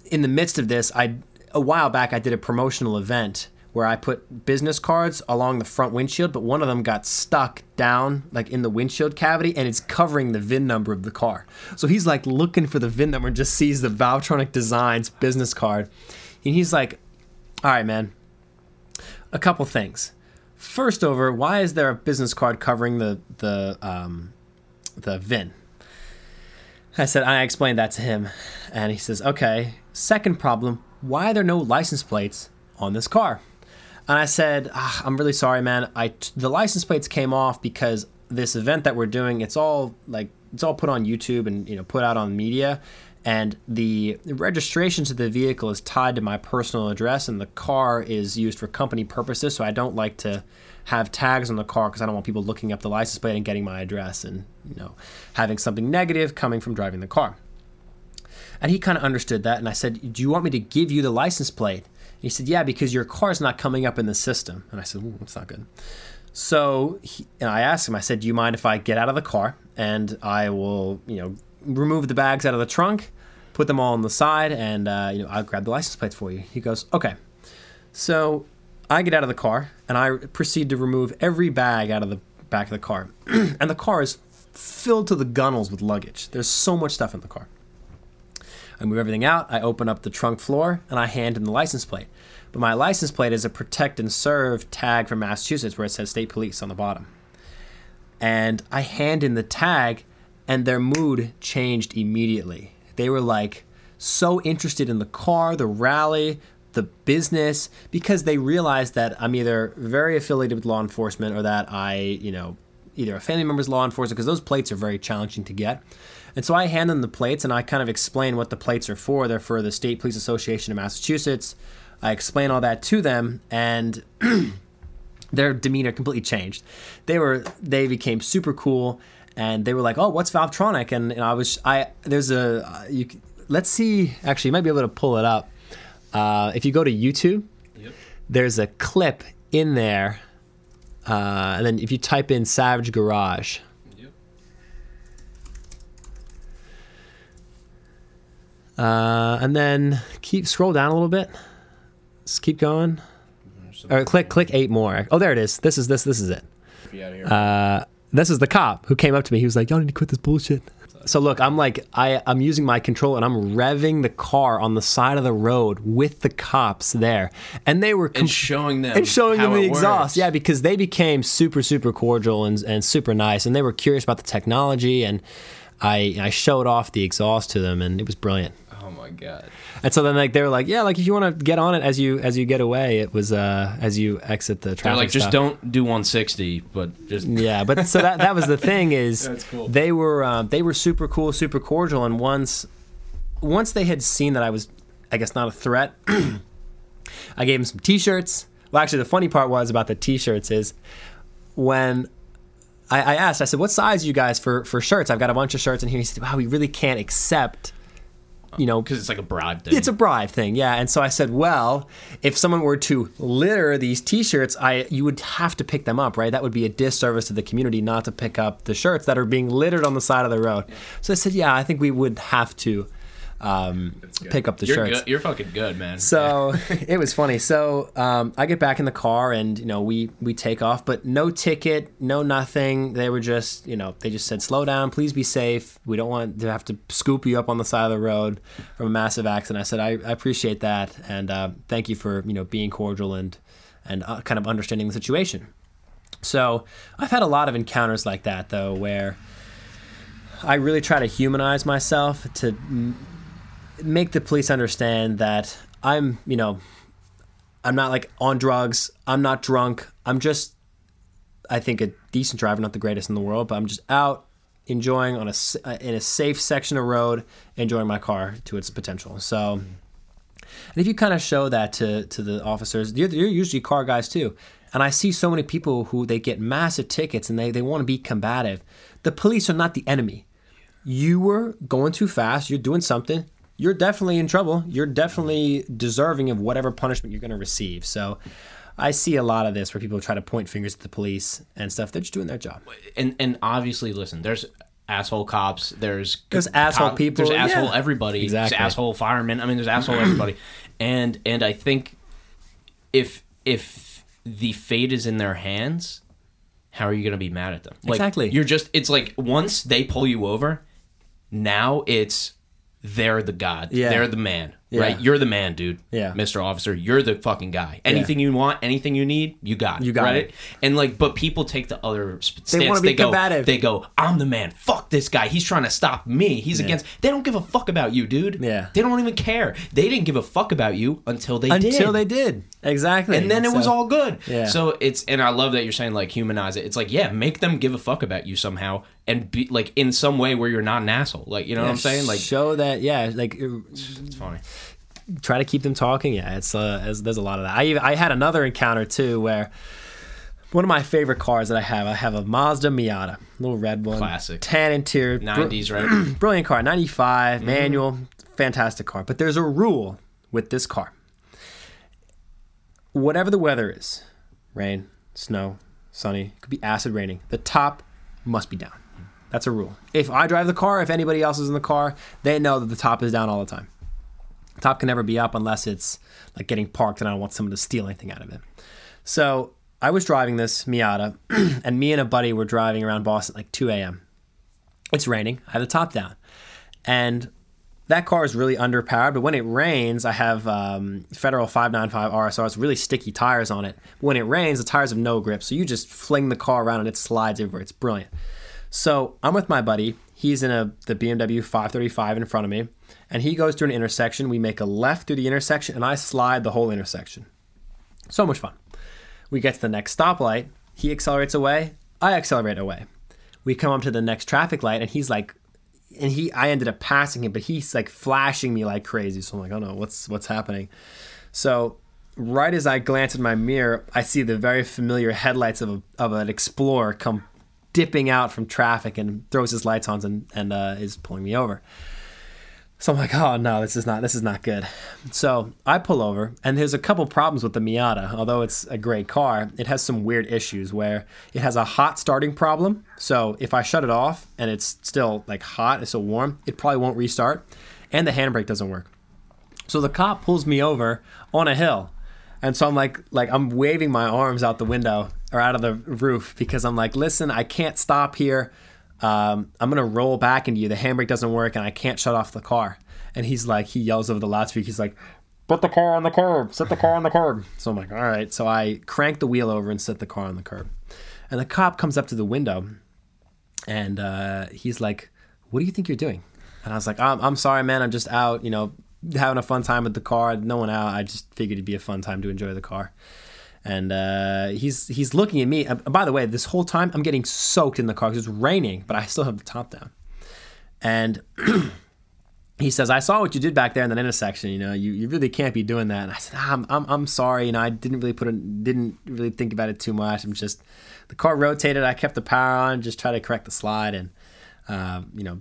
in the midst of this i a while back i did a promotional event where i put business cards along the front windshield but one of them got stuck down like in the windshield cavity and it's covering the vin number of the car so he's like looking for the vin number and just sees the Valvetronic designs business card and he's like all right man a couple things first over why is there a business card covering the the um the vin I said, I explained that to him, and he says, okay. Second problem, why are there no license plates on this car? And I said, ah, I'm really sorry, man. I the license plates came off because this event that we're doing, it's all like it's all put on YouTube and you know put out on media, and the registration to the vehicle is tied to my personal address, and the car is used for company purposes. So I don't like to have tags on the car because I don't want people looking up the license plate and getting my address and you know having something negative coming from driving the car. And he kind of understood that, and I said, "Do you want me to give you the license plate?" He said, "Yeah, because your car's not coming up in the system." And I said, Ooh, "That's not good." So he, and I asked him. I said, "Do you mind if I get out of the car and I will, you know, remove the bags out of the trunk, put them all on the side, and uh, you know, I'll grab the license plates for you." He goes, "Okay." So I get out of the car and I proceed to remove every bag out of the back of the car, and the car is filled to the gunnels with luggage. There's so much stuff in the car. I move everything out. I open up the trunk floor and I hand him the license plate. But my license plate is a protect and serve tag from Massachusetts where it says state police on the bottom. And I hand in the tag and their mood changed immediately. They were like so interested in the car, the rally, the business, because they realized that I'm either very affiliated with law enforcement or that I, you know, either a family member's law enforcement, because those plates are very challenging to get. And so I hand them the plates and I kind of explain what the plates are for. They're for the State Police Association of Massachusetts. I explain all that to them and their demeanor completely changed. They were they became super cool and they were like, "Oh, what's Valvetronic?" And, and I was I there's a uh, you let's see actually you might be able to pull it up. Uh, if you go to YouTube, Yep. there's a clip in there. Uh, and then if you type in Savage Garage, Yep. Uh, and then keep scroll down a little bit. Just keep going. Or click click eight more. Oh, there it is. This is this this is it. Uh, this is the cop who came up to me. He was like, "Y'all need to quit this bullshit." So look, I'm like I I'm using my control and I'm revving the car on the side of the road with the cops there, and they were com- and showing them and showing how them the exhaust. works. Yeah, because they became super, super cordial and, and super nice, and they were curious about the technology. And I I showed off the exhaust to them, and it was brilliant. Oh my god. And so then like they were like, yeah, like if you want to get on it as you as you get away, it was uh as you exit the traffic. They're like, just stop. don't do 160, but just Yeah, but so that that was the thing is That's cool. they were um, they were super cool, super cordial, and once once they had seen that I was, I guess, not a threat, I gave them some T-shirts. Well, actually, the funny part was about the T-shirts is when I, I asked, I said, "What size you guys for for shirts?" I've got a bunch of shirts in here. He said, "Wow, we really can't accept." Oh, you know, because it's like a bribe thing. it's a bribe thing, yeah. And so I said, well, if someone were to litter these T-shirts, I you would have to pick them up, right? That would be a disservice to the community not to pick up the shirts that are being littered on the side of the road. So I said, yeah, I think we would have to um, pick up the you're shirts. good. You're fucking good, man. So it was funny. So um, I get back in the car and you know we we take off, but no ticket, no nothing. They were just you know they just said slow down, please be safe. We don't want to have to scoop you up on the side of the road from a massive accident. I said I, I appreciate that and uh, thank you for you know being cordial and and uh, kind of understanding the situation. So I've had a lot of encounters like that though where I really try to humanize myself to make the police understand that I'm, you know, I'm not like on drugs. I'm not drunk. I'm just, I think, a decent driver, not the greatest in the world, but I'm just out enjoying on a uh, in a safe section of road, enjoying my car to its potential. So, and if you kind of show that to to the officers, you're, you're usually car guys too. And I see so many people who they get massive tickets and they, they want to be combative. The police are not the enemy. You were going too fast. You're doing something. You're definitely in trouble. You're definitely deserving of whatever punishment you're going to receive. So I see a lot of this where people try to point fingers at the police and stuff. They're just doing their job. and and obviously, listen, there's asshole cops. There's There's asshole people, There's asshole yeah. everybody. Exactly. There's asshole firemen. I mean, there's asshole everybody. And and I think if if the fate is in their hands, how are you going to be mad at them? Like, Exactly. You're just. It's like once they pull you over, now it's they're the god. Yeah. They're the man. right? You're the man, dude. Yeah. Mr. Officer, you're the fucking guy. Anything you want, anything you need, you got it. You got right? it. And like, but people take the other stance. wanna be go, combative. They go, I'm the man. Fuck this guy. He's trying to stop me. He's against. They don't give a fuck about you, dude. Yeah. They don't even care. They didn't give a fuck about you until they did. Until they did. Exactly. and then it was all good. Yeah. So it's and I love that you're saying like humanize it. It's like yeah, make them give a fuck about you somehow and be like in some way where you're not an asshole. Like you know what I'm saying? Like show that, yeah, like uh, it's funny. try to keep them talking. Yeah, it's uh, it's- there's a lot of that. I even, I had another encounter too where one of my favorite cars that I have, I have a Mazda Miata, little red one, Classic. tan interior, br- 90s, right? brilliant car, 95 Mm-hmm. manual, fantastic car. But there's a rule with this car. Whatever the weather is, rain, snow, sunny, it could be acid raining. The top must be down. That's a rule. If I drive the car, if anybody else is in the car, they know that the top is down all the time. The top can never be up unless it's like getting parked and I don't want someone to steal anything out of it. So I was driving this Miata, and me and a buddy were driving around Boston at like 2 a.m. It's raining. I have the top down. And that car is really underpowered, but when it rains, I have um, Federal 595 RSRs, really sticky tires on it. When it rains, the tires have no grip, so you just fling the car around and it slides everywhere. It's brilliant. So I'm with my buddy. He's in a the BMW 535 in front of me, and he goes through an intersection. We make a left through the intersection, and I slide the whole intersection. So much fun. We get to the next stoplight. He accelerates away. I accelerate away. We come up to the next traffic light, and he's like, and he, I ended up passing him, but he's like flashing me like crazy. So I'm like, oh no, what's what's happening? So right as I glance in my mirror, I see the very familiar headlights of a, of an Explorer come dipping out from traffic and throws his lights on and, and uh, is pulling me over. So I'm like, oh no, this is not this is not good. So I pull over, and there's a couple problems with the Miata. Although it's a great car, it has some weird issues where it has a hot starting problem. So if I shut it off and it's still like hot, it's still warm, it probably won't restart, and the handbrake doesn't work. So the cop pulls me over on a hill. And so I'm like like I'm waving my arms out the window or out of the roof because I'm like, listen, I can't stop here. Um, I'm gonna roll back into you. The handbrake doesn't work and I can't shut off the car. And he's like, he yells over the loudspeaker. He's like, put the car on the curb. Set the car on the curb. So I'm like, all right. So I crank the wheel over and set the car on the curb. And the cop comes up to the window and uh, he's like, "What do you think you're doing?" And I was like, I'm, "I'm sorry, man. I'm just out, you know, having a fun time with the car. No one out. I just figured it'd be a fun time to enjoy the car." And uh, he's he's looking at me. Uh, by the way, this whole time I'm getting soaked in the car because it's raining, but I still have the top down. And he says, "I saw what you did back there in that intersection. You know, you, you really can't be doing that." And I said, "I'm, I'm I'm sorry. You know, I didn't really put it, didn't really think about it too much. I'm just the car rotated. I kept the power on, just try to correct the slide, and uh, you know,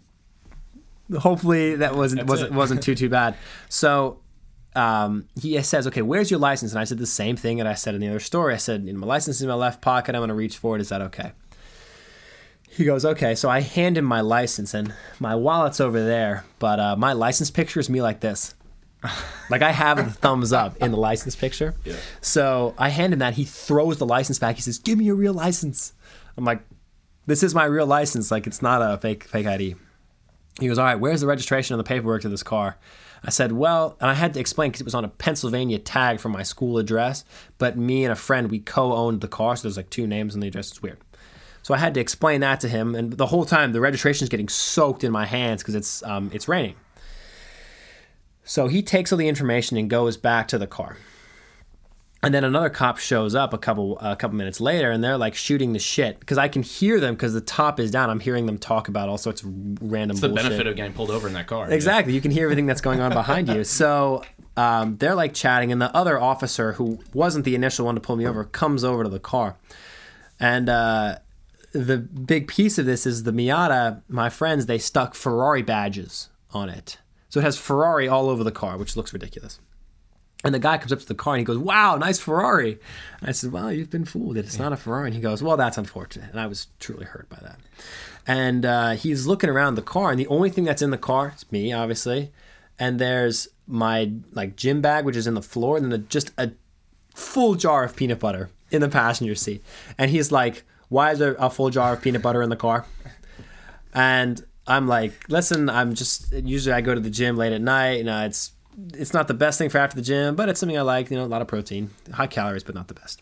hopefully that wasn't wasn't wasn't too too bad." So um, he says, "Okay, where's your license?" And I said the same thing that I said in the other story. I said, "My license is in my left pocket. I'm going to reach for it. Is that okay?" He goes, "Okay." So I hand him my license, and my wallet's over there, but uh, my license picture is me like this. like I have the thumbs up in the license picture. Yeah. So I hand him that. He throws the license back. He says, "Give me your real license." I'm like, "This is my real license. Like it's not a fake fake ID." He goes, "All right, where's the registration and the paperwork to this car?" I said, "Well," and I had to explain because it was on a Pennsylvania tag from my school address, but me and a friend we co-owned the car, so there's like two names on the address. It's weird. So I had to explain that to him, and the whole time the registration is getting soaked in my hands because it's um, it's raining. So he takes all the information and goes back to the car. And then another cop shows up a couple a couple minutes later, and they're like shooting the shit because I can hear them because the top is down. I'm hearing them talk about all sorts of random It's the bullshit. benefit of getting pulled over in that car. Exactly. You can hear everything that's going on behind you. So um, they're like chatting, and the other officer, who wasn't the initial one to pull me over, comes over to the car. And uh, the big piece of this is the Miata, my friends, they stuck Ferrari badges on it. So it has Ferrari all over the car, which looks ridiculous. And the guy comes up to the car and he goes, Wow, nice Ferrari. I said, Well, you've been fooled. It's not a Ferrari. And he goes, Well, that's unfortunate. And I was truly hurt by that. And uh, he's looking around the car, and the only thing that's in the car is me, obviously. And there's my like gym bag, which is in the floor, and then just a full jar of peanut butter in the passenger seat. And he's like, Why is there a full jar of peanut butter in the car? And I'm like, listen, I'm just usually I go to the gym late at night, and uh, it's it's not the best thing for after the gym, but it's something I like. You know, a lot of protein, high calories, but not the best.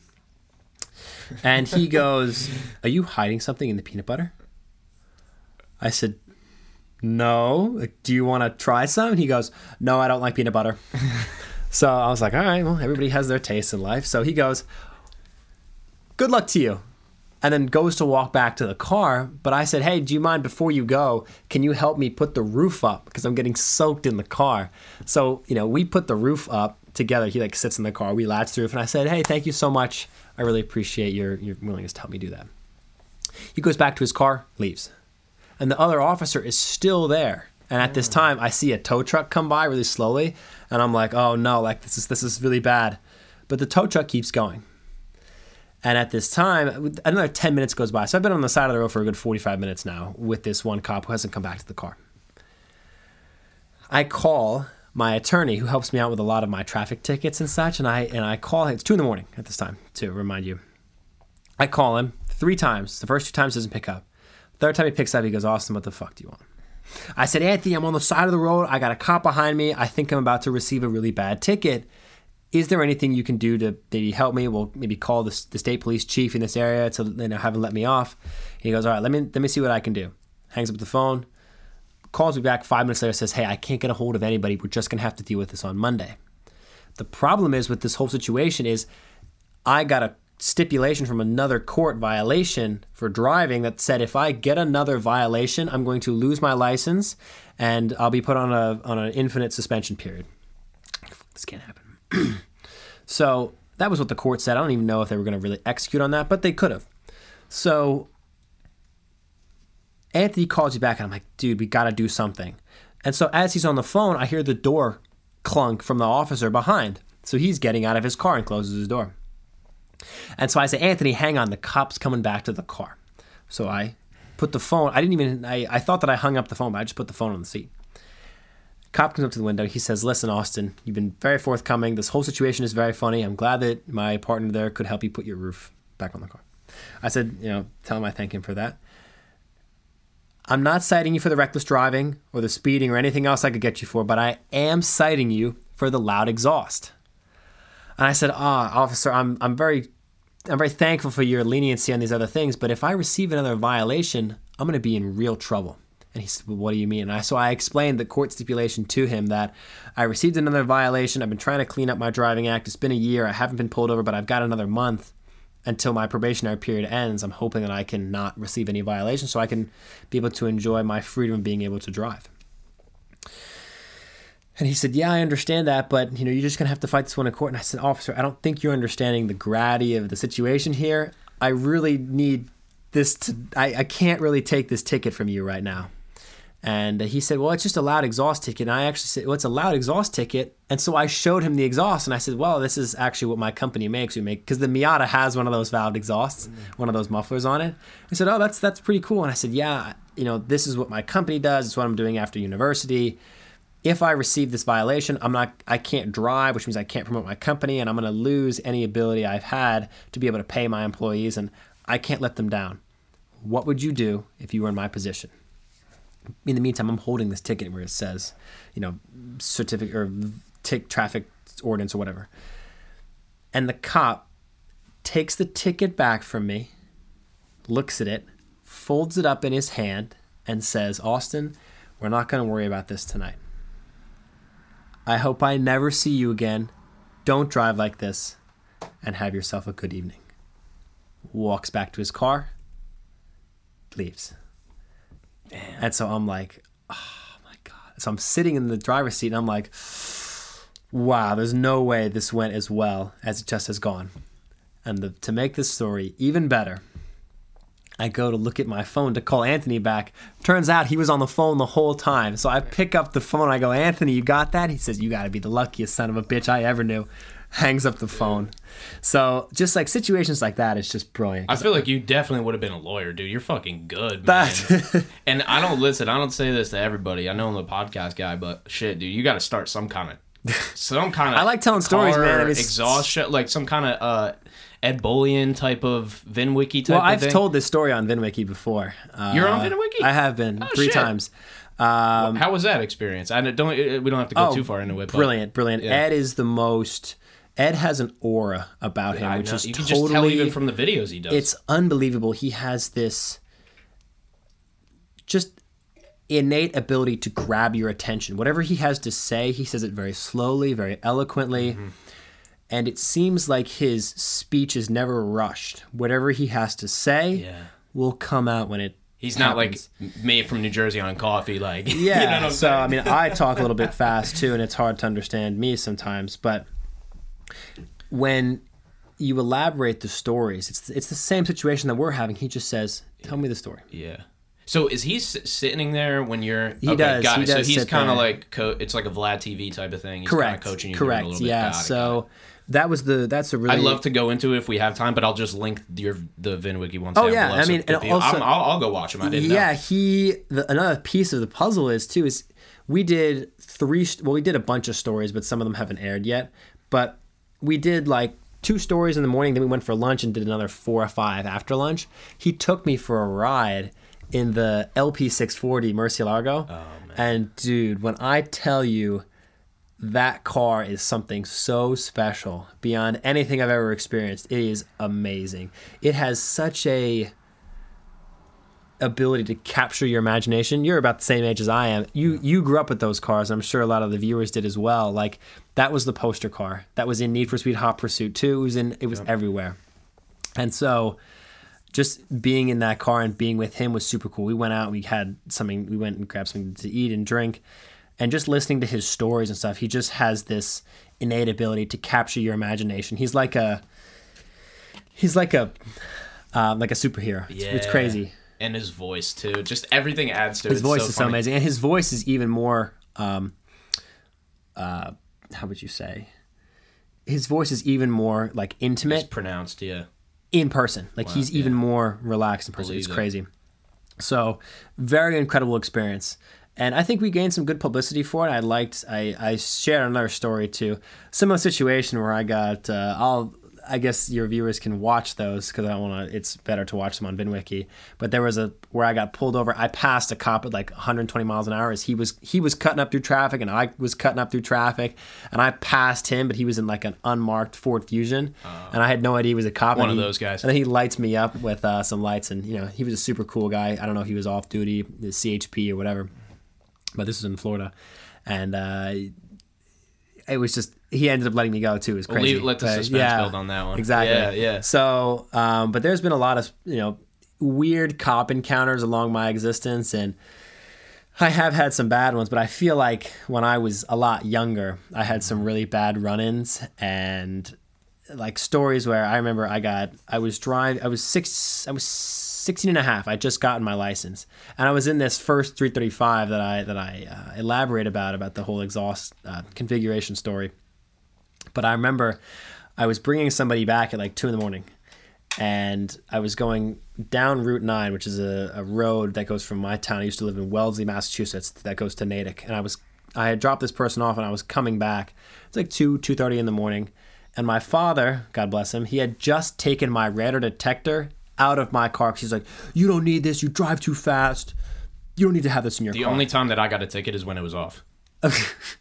And he goes, "Are you hiding something in the peanut butter?" I said, "No. Like, do you want to try some?" And he goes, "No, I don't like peanut butter." so I was like, "All right, well, everybody has their taste in life." So he goes, "Good luck to you." And then goes to walk back to the car, but I said, "Hey, do you mind before you go? Can you help me put the roof up because I'm getting soaked in the car?" So you know, we put the roof up together. He like sits in the car, we latch the roof, and I said, "Hey, thank you so much. I really appreciate your your willingness to help me do that." He goes back to his car, leaves and the other officer is still there. And at this mm. time, I see a tow truck come by really slowly, and I'm like, "Oh no! Like this is this is really bad." But the tow truck keeps going. And at this time, another 10 minutes goes by. So I've been on the side of the road for a good 45 minutes now with this one cop who hasn't come back to the car. I call my attorney who helps me out with a lot of my traffic tickets and such, and I and I call him. It's two in the morning at this time to remind you. I call him three times. The first two times doesn't pick up. Third time he picks up, he goes, Austin, what the fuck do you want? I said, Anthony, I'm on the side of the road. I got a cop behind me. I think I'm about to receive a really bad ticket. Is there anything you can do to maybe help me? We'll maybe call the, the state police chief in this area to you know, have him let me off. He goes, all right, let me let me see what I can do. Hangs up the phone, calls me back five minutes later, says, hey, I can't get a hold of anybody. We're just gonna have to deal with this on Monday. The problem is with this whole situation is I got a stipulation from another court violation for driving that said if I get another violation, I'm going to lose my license and I'll be put on a on an infinite suspension period. This can't happen. so that was what the court said. I don't even know if they were going to really execute on that, but they could have. So Anthony calls you back, and I'm like, dude, we got to do something. And so as he's on the phone, I hear the door clunk from the officer behind. So he's getting out of his car and closes his door. And so I say, Anthony, hang on, the cop's coming back to the car. So I put the phone, I didn't even, I, I thought that I hung up the phone, but I just put the phone on the seat. Cop comes up to the window. He says, Listen, Austin, you've been very forthcoming. This whole situation is very funny. I'm glad that my partner there could help you put your roof back on the car. I said, You know, tell him I thank him for that. I'm not citing you for the reckless driving or the speeding or anything else I could get you for, but I am citing you for the loud exhaust. And I said, Ah, officer, I'm, I'm very I'm very thankful for your leniency on these other things, but if I receive another violation, I'm going to be in real trouble. And he said, well, What do you mean? And I, so I explained the court stipulation to him that I received another violation. I've been trying to clean up my driving act. It's been a year. I haven't been pulled over, but I've got another month until my probationary period ends. I'm hoping that I can not receive any violations so I can be able to enjoy my freedom of being able to drive. And he said, "Yeah, I understand that, but you know, you're just gonna have to fight this one in court." And I said, "Officer, I don't think you're understanding the gravity of the situation here. I really need this to. I, I can't really take this ticket from you right now." And he said, "Well, it's just a loud exhaust ticket." And I actually said, "Well, it's a loud exhaust ticket." And so I showed him the exhaust, and I said, "Well, this is actually what my company makes. We make because the Miata has one of those valved exhausts, one of those mufflers on it." He said, "Oh, that's that's pretty cool." And I said, "Yeah, you know, this is what my company does. It's what I'm doing after university." if I receive this violation, I'm not I can't drive, which means I can't promote my company and I'm going to lose any ability I've had to be able to pay my employees and I can't let them down. What would you do if you were in my position? In the meantime, I'm holding this ticket where it says, you know, certificate or tick traffic ordinance or whatever. And the cop takes the ticket back from me, looks at it, folds it up in his hand, and says, Austin, we're not going to worry about this tonight. I hope I never see you again. Don't drive like this. And have yourself a good evening. Walks back to his car, leaves. Damn. And so I'm like, ah, oh my God. So I'm sitting in the driver's seat and I'm like, wow, there's no way this went as well as it just has gone. And the, to make this story even better, I go to look at my phone to call Anthony back. Turns out he was on the phone the whole time. So I pick up the phone. I go, Anthony, you got that? He says, You got to be the luckiest son of a bitch I ever knew. Hangs up the phone. So just like situations like that, it's just brilliant. I feel like you definitely would have been a lawyer, dude. You're fucking good, man. And I don't listen. I don't say this to everybody. I know I'm the podcast guy, but shit, dude, you got to start some kind of, some kind of. I like telling stories, man. I mean, like some kind of. uh Ed Bolian type of VinWiki type Well, I've thing? told this story on VinWiki before. Uh, You're on VinWiki? I have been three shit. times. Um, How was that experience? I don't. We don't have to go Oh, too far into it. brilliant, brilliant. yeah. Ed is the most. Ed has an aura about him, which is you can totally. just tell even from the videos he does. it's unbelievable. He has this just innate ability to grab your attention. Whatever he has to say, he says it very slowly, very eloquently. Mm-hmm. And it seems like his speech is never rushed. Whatever he has to say Yeah. will come out when it He's not like happens. me from New Jersey on coffee. Like Yeah. you know so? I mean, I talk a little bit fast too, and it's hard to understand me sometimes. But when you elaborate the stories, it's it's the same situation that we're having. He just says, "Tell me the story." Yeah. So is he s- sitting there when you're? He does, Got he it. so he's kind of like co- it's like a Vlad TV type of thing. He's Correct. coaching you Correct. a little bit. Yeah. So it. that was the that's a really. I'd love to go into it if we have time, but I'll just link your the VinWiki once. Oh, yeah, I mean, the and also- I'm, I'll, I'll go watch him. I didn't yeah, know. he the, another piece of the puzzle is too is we did three well we did a bunch of stories but some of them haven't aired yet but we did like two stories in the morning then we went for lunch and did another four or five after lunch he took me for a ride in the LP640 Murcielago Oh, and dude when I tell you that car is something so special beyond anything I've ever experienced. It is amazing. It has such a ability to capture your imagination. You're about the same age as I am. You you grew up with those cars. I'm sure a lot of the viewers did as well. Like that was the poster car. That was in Need for Speed Hot Pursuit too. It was in it was everywhere. And so just being in that car and being with him was super cool. We went out, we had something, we went and grabbed something to eat and drink, and just listening to his stories and stuff. He just has this innate ability to capture your imagination. He's like a, he's like a, um, like a superhero. It's, it's crazy. And his voice too. Just everything adds to it. His voice so is so amazing, and his voice is even more. Um, uh, how would you say? His voice is even more like It's intimate pronounced, yeah. in person. Like he's even more relaxed in person. Believe It's it. crazy. So very incredible experience. And I think we gained some good publicity for it. I liked. I, I shared another story too. Similar situation where I got. Uh, I'll. I guess your viewers can watch those because I want to. It's better to watch them on VinWiki. But there was a where I got pulled over. I passed a cop at like 120 miles an hour as he was he was cutting up through traffic and I was cutting up through traffic and I passed him, but he was in like an unmarked Ford Fusion, and I had no idea he was a cop. Uh, One and of those guys. And then he lights me up with uh, some lights, and you know he was a super cool guy. I don't know if he was off duty, the CHP or whatever, but this was in Florida, and uh, it was just he ended up letting me go too. It was crazy. leave- let the suspense build on that one. Exactly. Yeah, yeah. So, um, but there's been a lot of you know weird cop encounters along my existence, and I have had some bad ones. But I feel like when I was a lot younger, I had some really bad run-ins and like stories where I remember I got I was driving I was six I was 16 and a half I just gotten my license and I was in this first 335 that I that I uh, elaborate about about the whole exhaust uh, configuration story but I remember I was bringing somebody back at like two in the morning and I was going down Route 9, which is a, a road that goes from my town. I used to live in Wellesley, Massachusetts, that goes to Natick. And I was I had dropped this person off and I was coming back. It's like 2, 2.30 in the morning. And my father, God bless him, he had just taken my radar detector out of my car 'cause he's like, you don't need this. You drive too fast. You don't need to have this in your The car. The only time that I got a ticket is when it was off.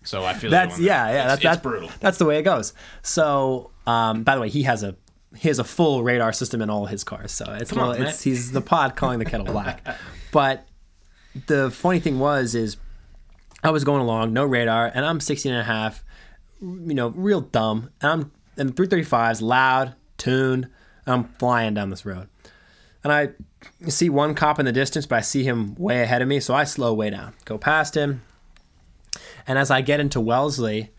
So I feel That's yeah, yeah. That's that's brutal. That's the way it goes. So, um, by the way, he has a he has a full radar system in all his cars. So it's, Come on, it's he's the pod calling the kettle black. But the funny thing was is I was going along, no radar, and I'm 16 and a half, you know, real dumb. And I'm and 335's loud, tuned. And I'm flying down this road. And I see one cop in the distance, but I see him way ahead of me, so I slow way down. Go past him. And as I get into Wellesley,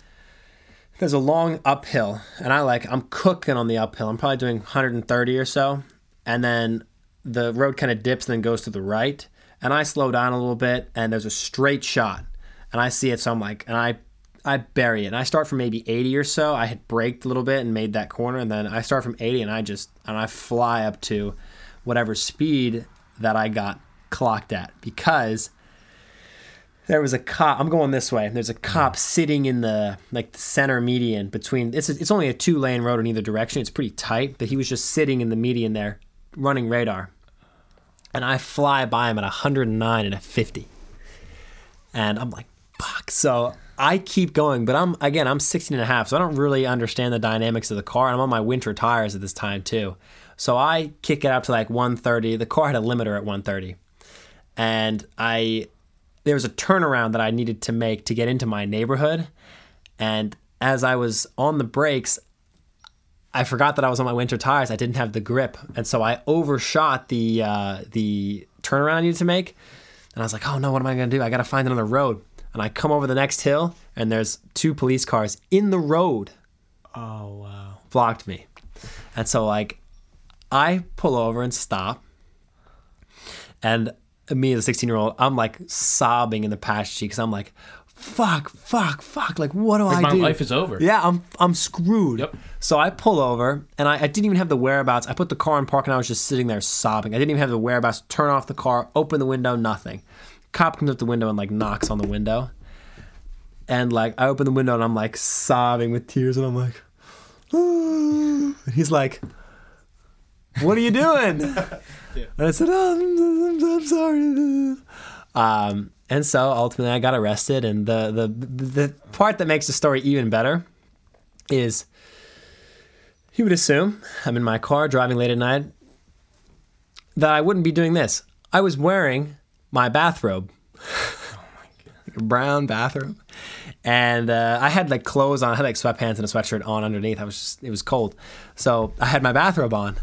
there's a long uphill, and I like I'm cooking on the uphill. I'm probably doing 130 or so, and then the road kind of dips and then goes to the right, and I slow down a little bit, and there's a straight shot, and I see it, so I'm like, and I I bury it, and I start from maybe 80 or so. I had braked a little bit and made that corner, and then I start from 80, and I just and I fly up to whatever speed that I got clocked at because there was a cop. I'm going this way. There's a cop sitting in the like the center median between. It's a, it's only a two lane road in either direction. It's pretty tight, but he was just sitting in the median there, running radar. And I fly by him at 109 and a 50, and I'm like, fuck. So I keep going, but I'm again I'm 16 and a half, so I don't really understand the dynamics of the car. And I'm on my winter tires at this time too. So I kick it up to like 130. The car had a limiter at 130. And I there was a turnaround that I needed to make to get into my neighborhood. And as I was on the brakes, I forgot that I was on my winter tires. I didn't have the grip, and so I overshot the uh, the turnaround I needed to make. And I was like, "Oh no, what am I going to do? I got to find another road." and I come over the next hill, and there's two police cars in the road. Oh wow! Blocked me, and so like, I pull over and stop, and me as a 16 year old, I'm like sobbing in the passenger seat because I'm like, fuck, fuck, fuck. Like, what do like I my do? My life is over. Yeah, I'm I'm screwed. Yep. So I pull over and I, I didn't even have the whereabouts. I put the car in park and I was just sitting there sobbing. I didn't even have the whereabouts. Turn off the car, open the window, nothing. Cop comes up the window and like knocks on the window. And like I open the window and I'm like sobbing with tears and I'm like, and he's like, "What are you doing?" And I said, oh, I'm, I'm, I'm sorry. Um, and so ultimately, I got arrested. And the, the the part that makes the story even better is you would assume I'm in my car driving late at night that I wouldn't be doing this. I was wearing my bathrobe, brown bathrobe, and uh, I had like clothes on. I had like sweatpants and a sweatshirt on underneath. I was just it was cold, so I had my bathrobe on,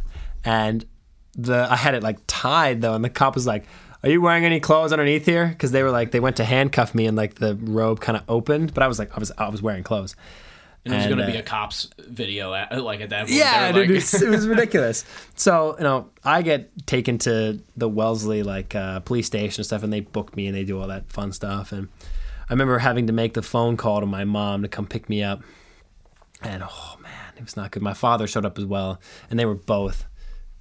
and the I had it like tied though, and the cop was like. Are you wearing any clothes underneath here? Because they were like they went to handcuff me and like the robe kind of opened, but I was like I was I was wearing clothes. And it was going to be uh, a cops video, at, like at that point. Yeah, dude, it, was, it was ridiculous. So you know, I get taken to the Wellesley like uh, police station and stuff, and they book me and they do all that fun stuff. And I remember having to make the phone call to my mom to come pick me up, and oh man, it was not good. My father showed up as well, and they were both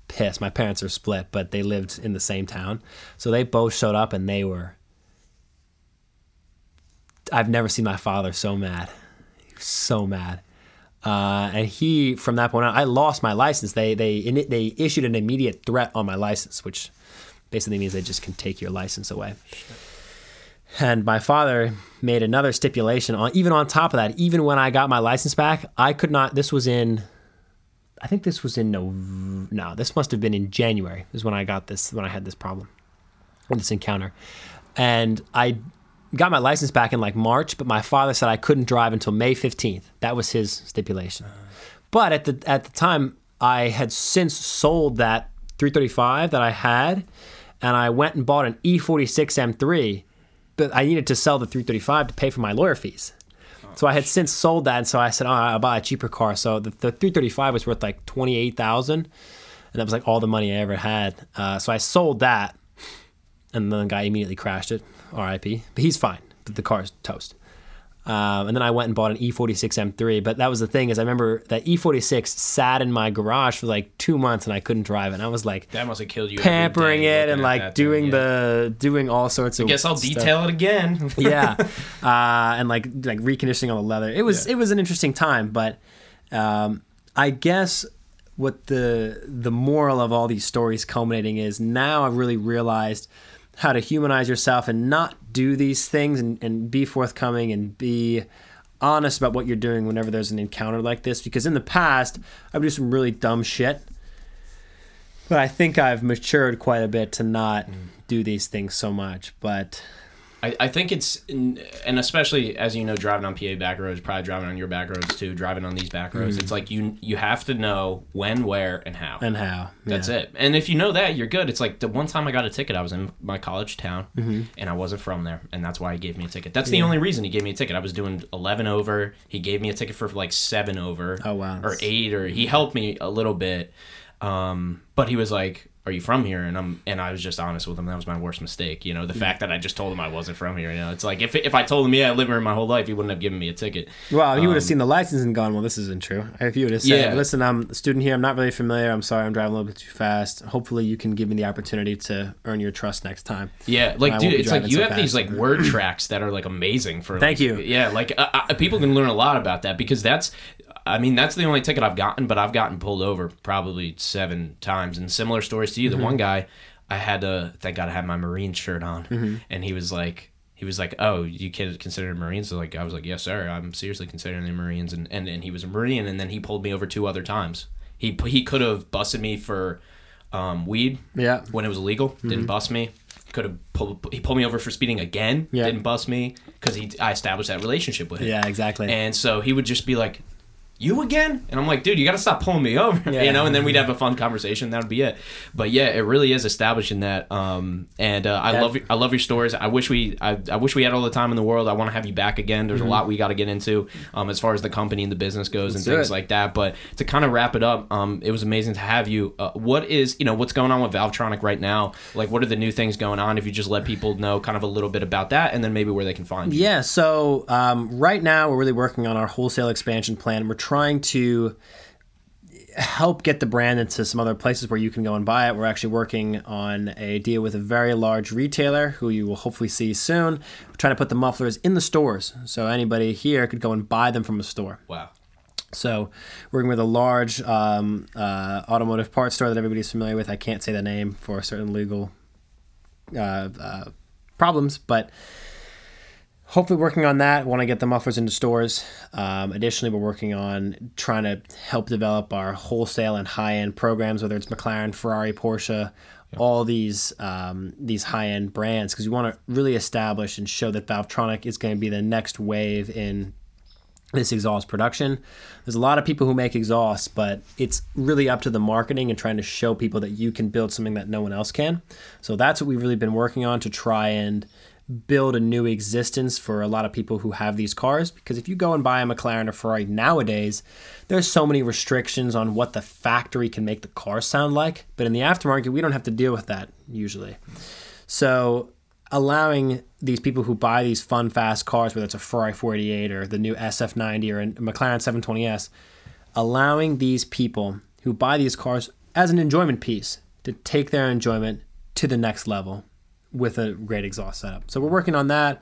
pissed. My parents are split, but they lived in the same town, so they both showed up, and they were. I've never seen my father so mad. So mad. Uh, and he, from that point on, I lost my license. They they they issued an immediate threat on my license, which basically means they just can take your license away. And my father made another stipulation on even on top of that. Even when I got my license back, I could not. This was in, I think this was in no, no, this must have been in January. Is when I got this when I had this problem, this encounter, and I got my license back in like March, but my father said I couldn't drive until May 15th. That was his stipulation. But at the at the time, I had since sold that 335 that I had, and I went and bought an E E46 M3. But I needed to sell the 335 to pay for my lawyer fees. So I had since sold that, and so I said, "Oh, I'll buy a cheaper car." So the, the 335 was worth like 28,000, and that was like all the money I ever had. Uh, so I sold that, and then the guy immediately crashed it. R.I.P. But he's fine. The, the car's toast. Um, and then I went and bought an E E46 M3. But that was the thing is I remember that E46 sat in my garage for like two months and I couldn't drive it. And I was like that must have killed you. pampering it and like thing, doing yeah. the doing all sorts of. I guess I'll stuff. detail it again. yeah, uh, and like like reconditioning all the leather. It was Yeah. it was an interesting time, but um, I guess what the the moral of all these stories culminating is now I've really realized how to humanize yourself and not do these things and, and be forthcoming and be honest about what you're doing whenever there's an encounter like this. Because in the past I would do some really dumb shit. But I think I've matured quite a bit to not mm. do these things so much. But I, I think it's, and especially as you know, driving on PA back roads, probably driving on your back roads too, driving on these back roads. It's like you you have to know when, where, and how. Mm. and how That's Yeah. it. And if you know that, you're good. It's like the one time I got a ticket, I was in my college town, Mm-hmm. and I wasn't from there, and that's why he gave me a ticket. That's the only reason he gave me a ticket. I was doing 11 over. He gave me a ticket for like seven over. Oh, wow. Or eight, or he helped me a little bit. Um, but he was like, are you from here? And I'm and I was just honest with him. That was my worst mistake. You know, the fact that I just told him I wasn't from here. You know, it's like if if I told him yeah I live here my whole life, he wouldn't have given me a ticket. Well, you would have seen the license and gone, well, this isn't true. If you would have said, Yeah. listen, I'm a student here. I'm not really familiar. I'm sorry. I'm driving a little bit too fast. Hopefully, you can give me the opportunity to earn your trust next time. Yeah, like dude, it's like you so have these like word tracks that are like amazing for. Thank like- you. Yeah, like uh, uh, people can learn a lot about that because that's. I mean, that's the only ticket I've gotten, but I've gotten pulled over probably seven times. And similar stories to you. Mm-hmm. The one guy, I had to thank God I had my Marine shirt on, Mm-hmm. and he was like. He was like, "Oh, you kid considered Marines?" So like, I was like, "Yes, sir. I'm seriously considering the Marines." And, and and he was a Marine, and then he pulled me over two other times. He he could have busted me for um, weed, Yeah. when it was illegal. Didn't bust me. Could have pulled. He pulled me over for speeding again. Yeah. Didn't bust me because he. I established that relationship with him. Yeah, exactly. And so he would just be like, "You again?" And I'm like, "Dude, you got to stop pulling me over." Yeah. You know. And then we'd have a fun conversation. That would be it. But yeah, it really is establishing that. Um, and uh, I Yeah. love. I love your stories. I wish we. I, I wish we had all the time in the world. I want to have you back again. There's a lot we got to get into, um, as far as the company and the business goes Let's and things it. like that. But to kind of wrap it up, um, it was amazing to have you. Uh, what is you know what's going on with Valvetronic right now? Like, what are the new things going on? If you just let people know kind of a little bit about that, and then maybe where they can find you. Yeah, so um, right now we're really working on our wholesale expansion plan. We're trying to help get the brand into some other places where you can go and buy it. We're actually working on a deal with a very large retailer who you will hopefully see soon. We're trying to put the mufflers in the stores so anybody here could go and buy them from a store. Wow. So, working with a large um, uh, automotive parts store that everybody's familiar with. I can't say the name for certain legal uh, uh, problems, but hopefully working on that. Want to get the mufflers into stores. Um, additionally, we're working on trying to help develop our wholesale and high end programs, whether it's McLaren, Ferrari, Porsche. All these um, these high end brands because we want to really establish and show that Valvetronic is going to be the next wave in this exhaust production. There's a lot of people who make exhausts, but it's really up to the marketing and trying to show people that you can build something that no one else can. So that's what we've really been working on to try and build a new existence for a lot of people who have these cars because if you go and buy a McLaren or Ferrari nowadays, there's so many restrictions on what the factory can make the car sound like, but in the aftermarket we don't have to deal with that usually. So allowing these people who buy these fun, fast cars, whether it's a Ferrari 488 or the new SF90 or a McLaren 720S, allowing these people who buy these cars as an enjoyment piece to take their enjoyment to the next level with a great exhaust setup. So we're working on that.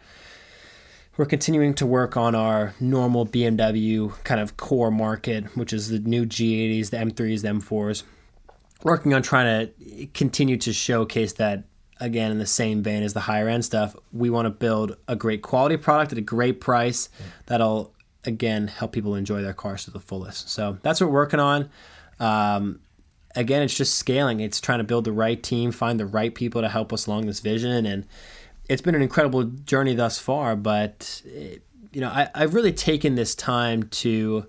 We're continuing to work on our normal BMW kind of core market, which is the new G80s, the M3s, the M4s working on trying to continue to showcase that again in the same vein as the higher end stuff we want to build a great quality product at a great price that'll again help people enjoy their cars to the fullest so that's what we're working on um, again it's just scaling it's trying to build the right team find the right people to help us along this vision and it's been an incredible journey thus far but you know I, i've really taken this time to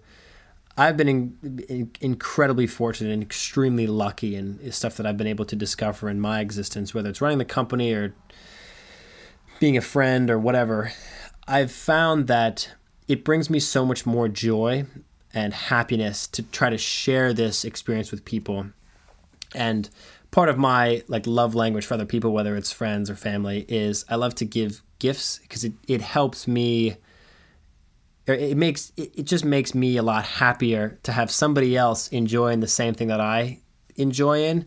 I've been in, in, incredibly fortunate and extremely lucky in stuff that I've been able to discover in my existence, whether it's running the company or being a friend or whatever. I've found that it brings me so much more joy and happiness to try to share this experience with people. And part of my like love language for other people, whether it's friends or family, is I love to give gifts because it, it helps me it makes it, it just makes me a lot happier to have somebody else enjoying the same thing that I enjoy in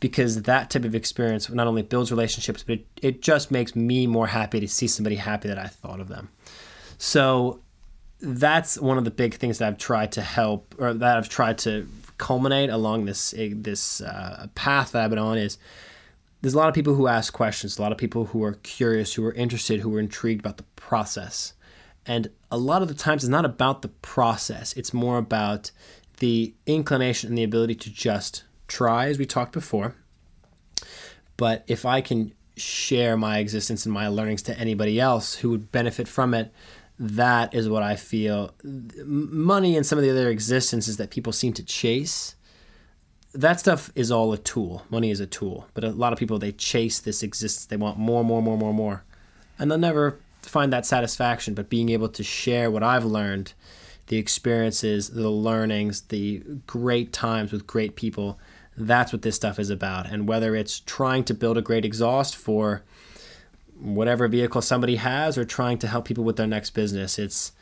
because that type of experience not only builds relationships but it, it just makes me more happy to see somebody happy that I thought of them. So that's one of the big things that I've tried to help or that I've tried to culminate along this this uh, path that I've been on is there's a lot of people who ask questions, a lot of people who are curious, who are interested, who are intrigued about the process. And a lot of the times it's not about the process, it's more about the inclination and the ability to just try, as we talked before. But if I can share my existence and my learnings to anybody else who would benefit from it, that is what I feel. Money and some of the other existences that people seem to chase, that stuff is all a tool. Money is a tool. But a lot of people, they chase this existence. They want more, more, more, more, more. And they'll never find that satisfaction. But being able to share what I've learned, the experiences, the learnings, the great times with great people, That's what this stuff is about. And whether it's trying to build a great exhaust for whatever vehicle somebody has or trying to help people with their next business, it's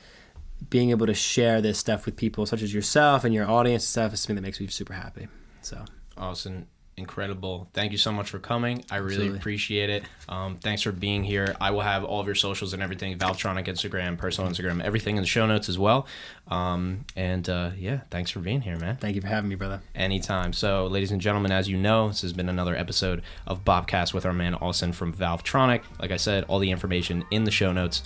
being able to share this stuff with people such as yourself and your audience and stuff is something that makes me super happy. So. Awesome incredible. Thank you so much for coming. I really Absolutely. appreciate it. Um, thanks for being here. I will have all of your socials and everything Valvetronic Instagram, personal Instagram, everything in the show notes as well. Um, and uh, yeah, thanks for being here, man. Thank you for having me, brother. Anytime. So, ladies and gentlemen, as you know, this has been another episode of Bopcast with our man Austin from Valvetronic. Like I said, all the information in the show notes.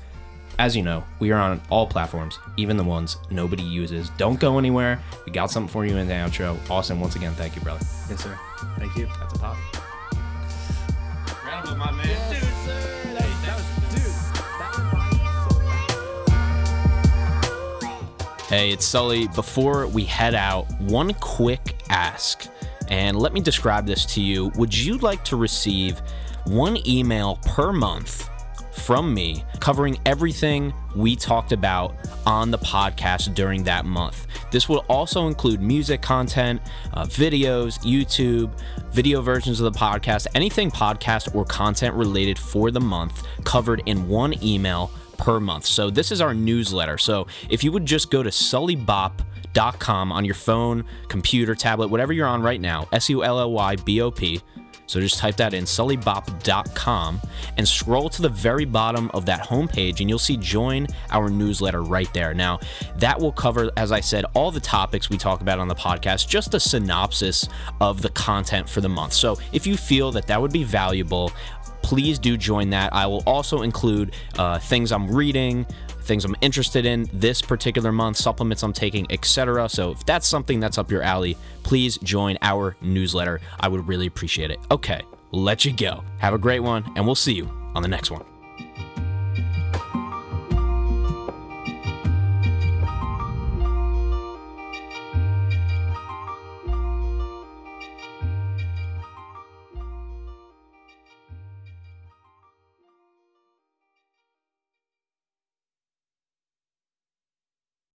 As you know, we are on all platforms, even the ones nobody uses. Don't go anywhere. We got something for you in the outro. Awesome. once again, thank you, brother. Yes, sir. Thank you. That's a pop. Round my man. Yes, dude. Hey, it's Sully. Before we head out, one quick ask. And let me describe this to you. Would you like to receive one email per month from me covering everything we talked about on the podcast during that month. This will also include music content, uh, videos, YouTube, video versions of the podcast, anything podcast or content related for the month covered in one email per month. So, this is our newsletter. So, if you would just go to sullybop.com on your phone, computer, tablet, whatever you're on right now, S U L L Y B O P so just type that in sullybop.com and scroll to the very bottom of that homepage and you'll see join our newsletter right there. Now, that will cover, as I said, all the topics we talk about on the podcast, just a synopsis of the content for the month. So if you feel that that would be valuable, please do join that. I will also include uh, things I'm reading, things I'm interested in this particular month, supplements I'm taking, etc. So if that's something that's up your alley, please join our newsletter. I would really appreciate it. Okay, let you go. Have a great one, and we'll see you on the next one.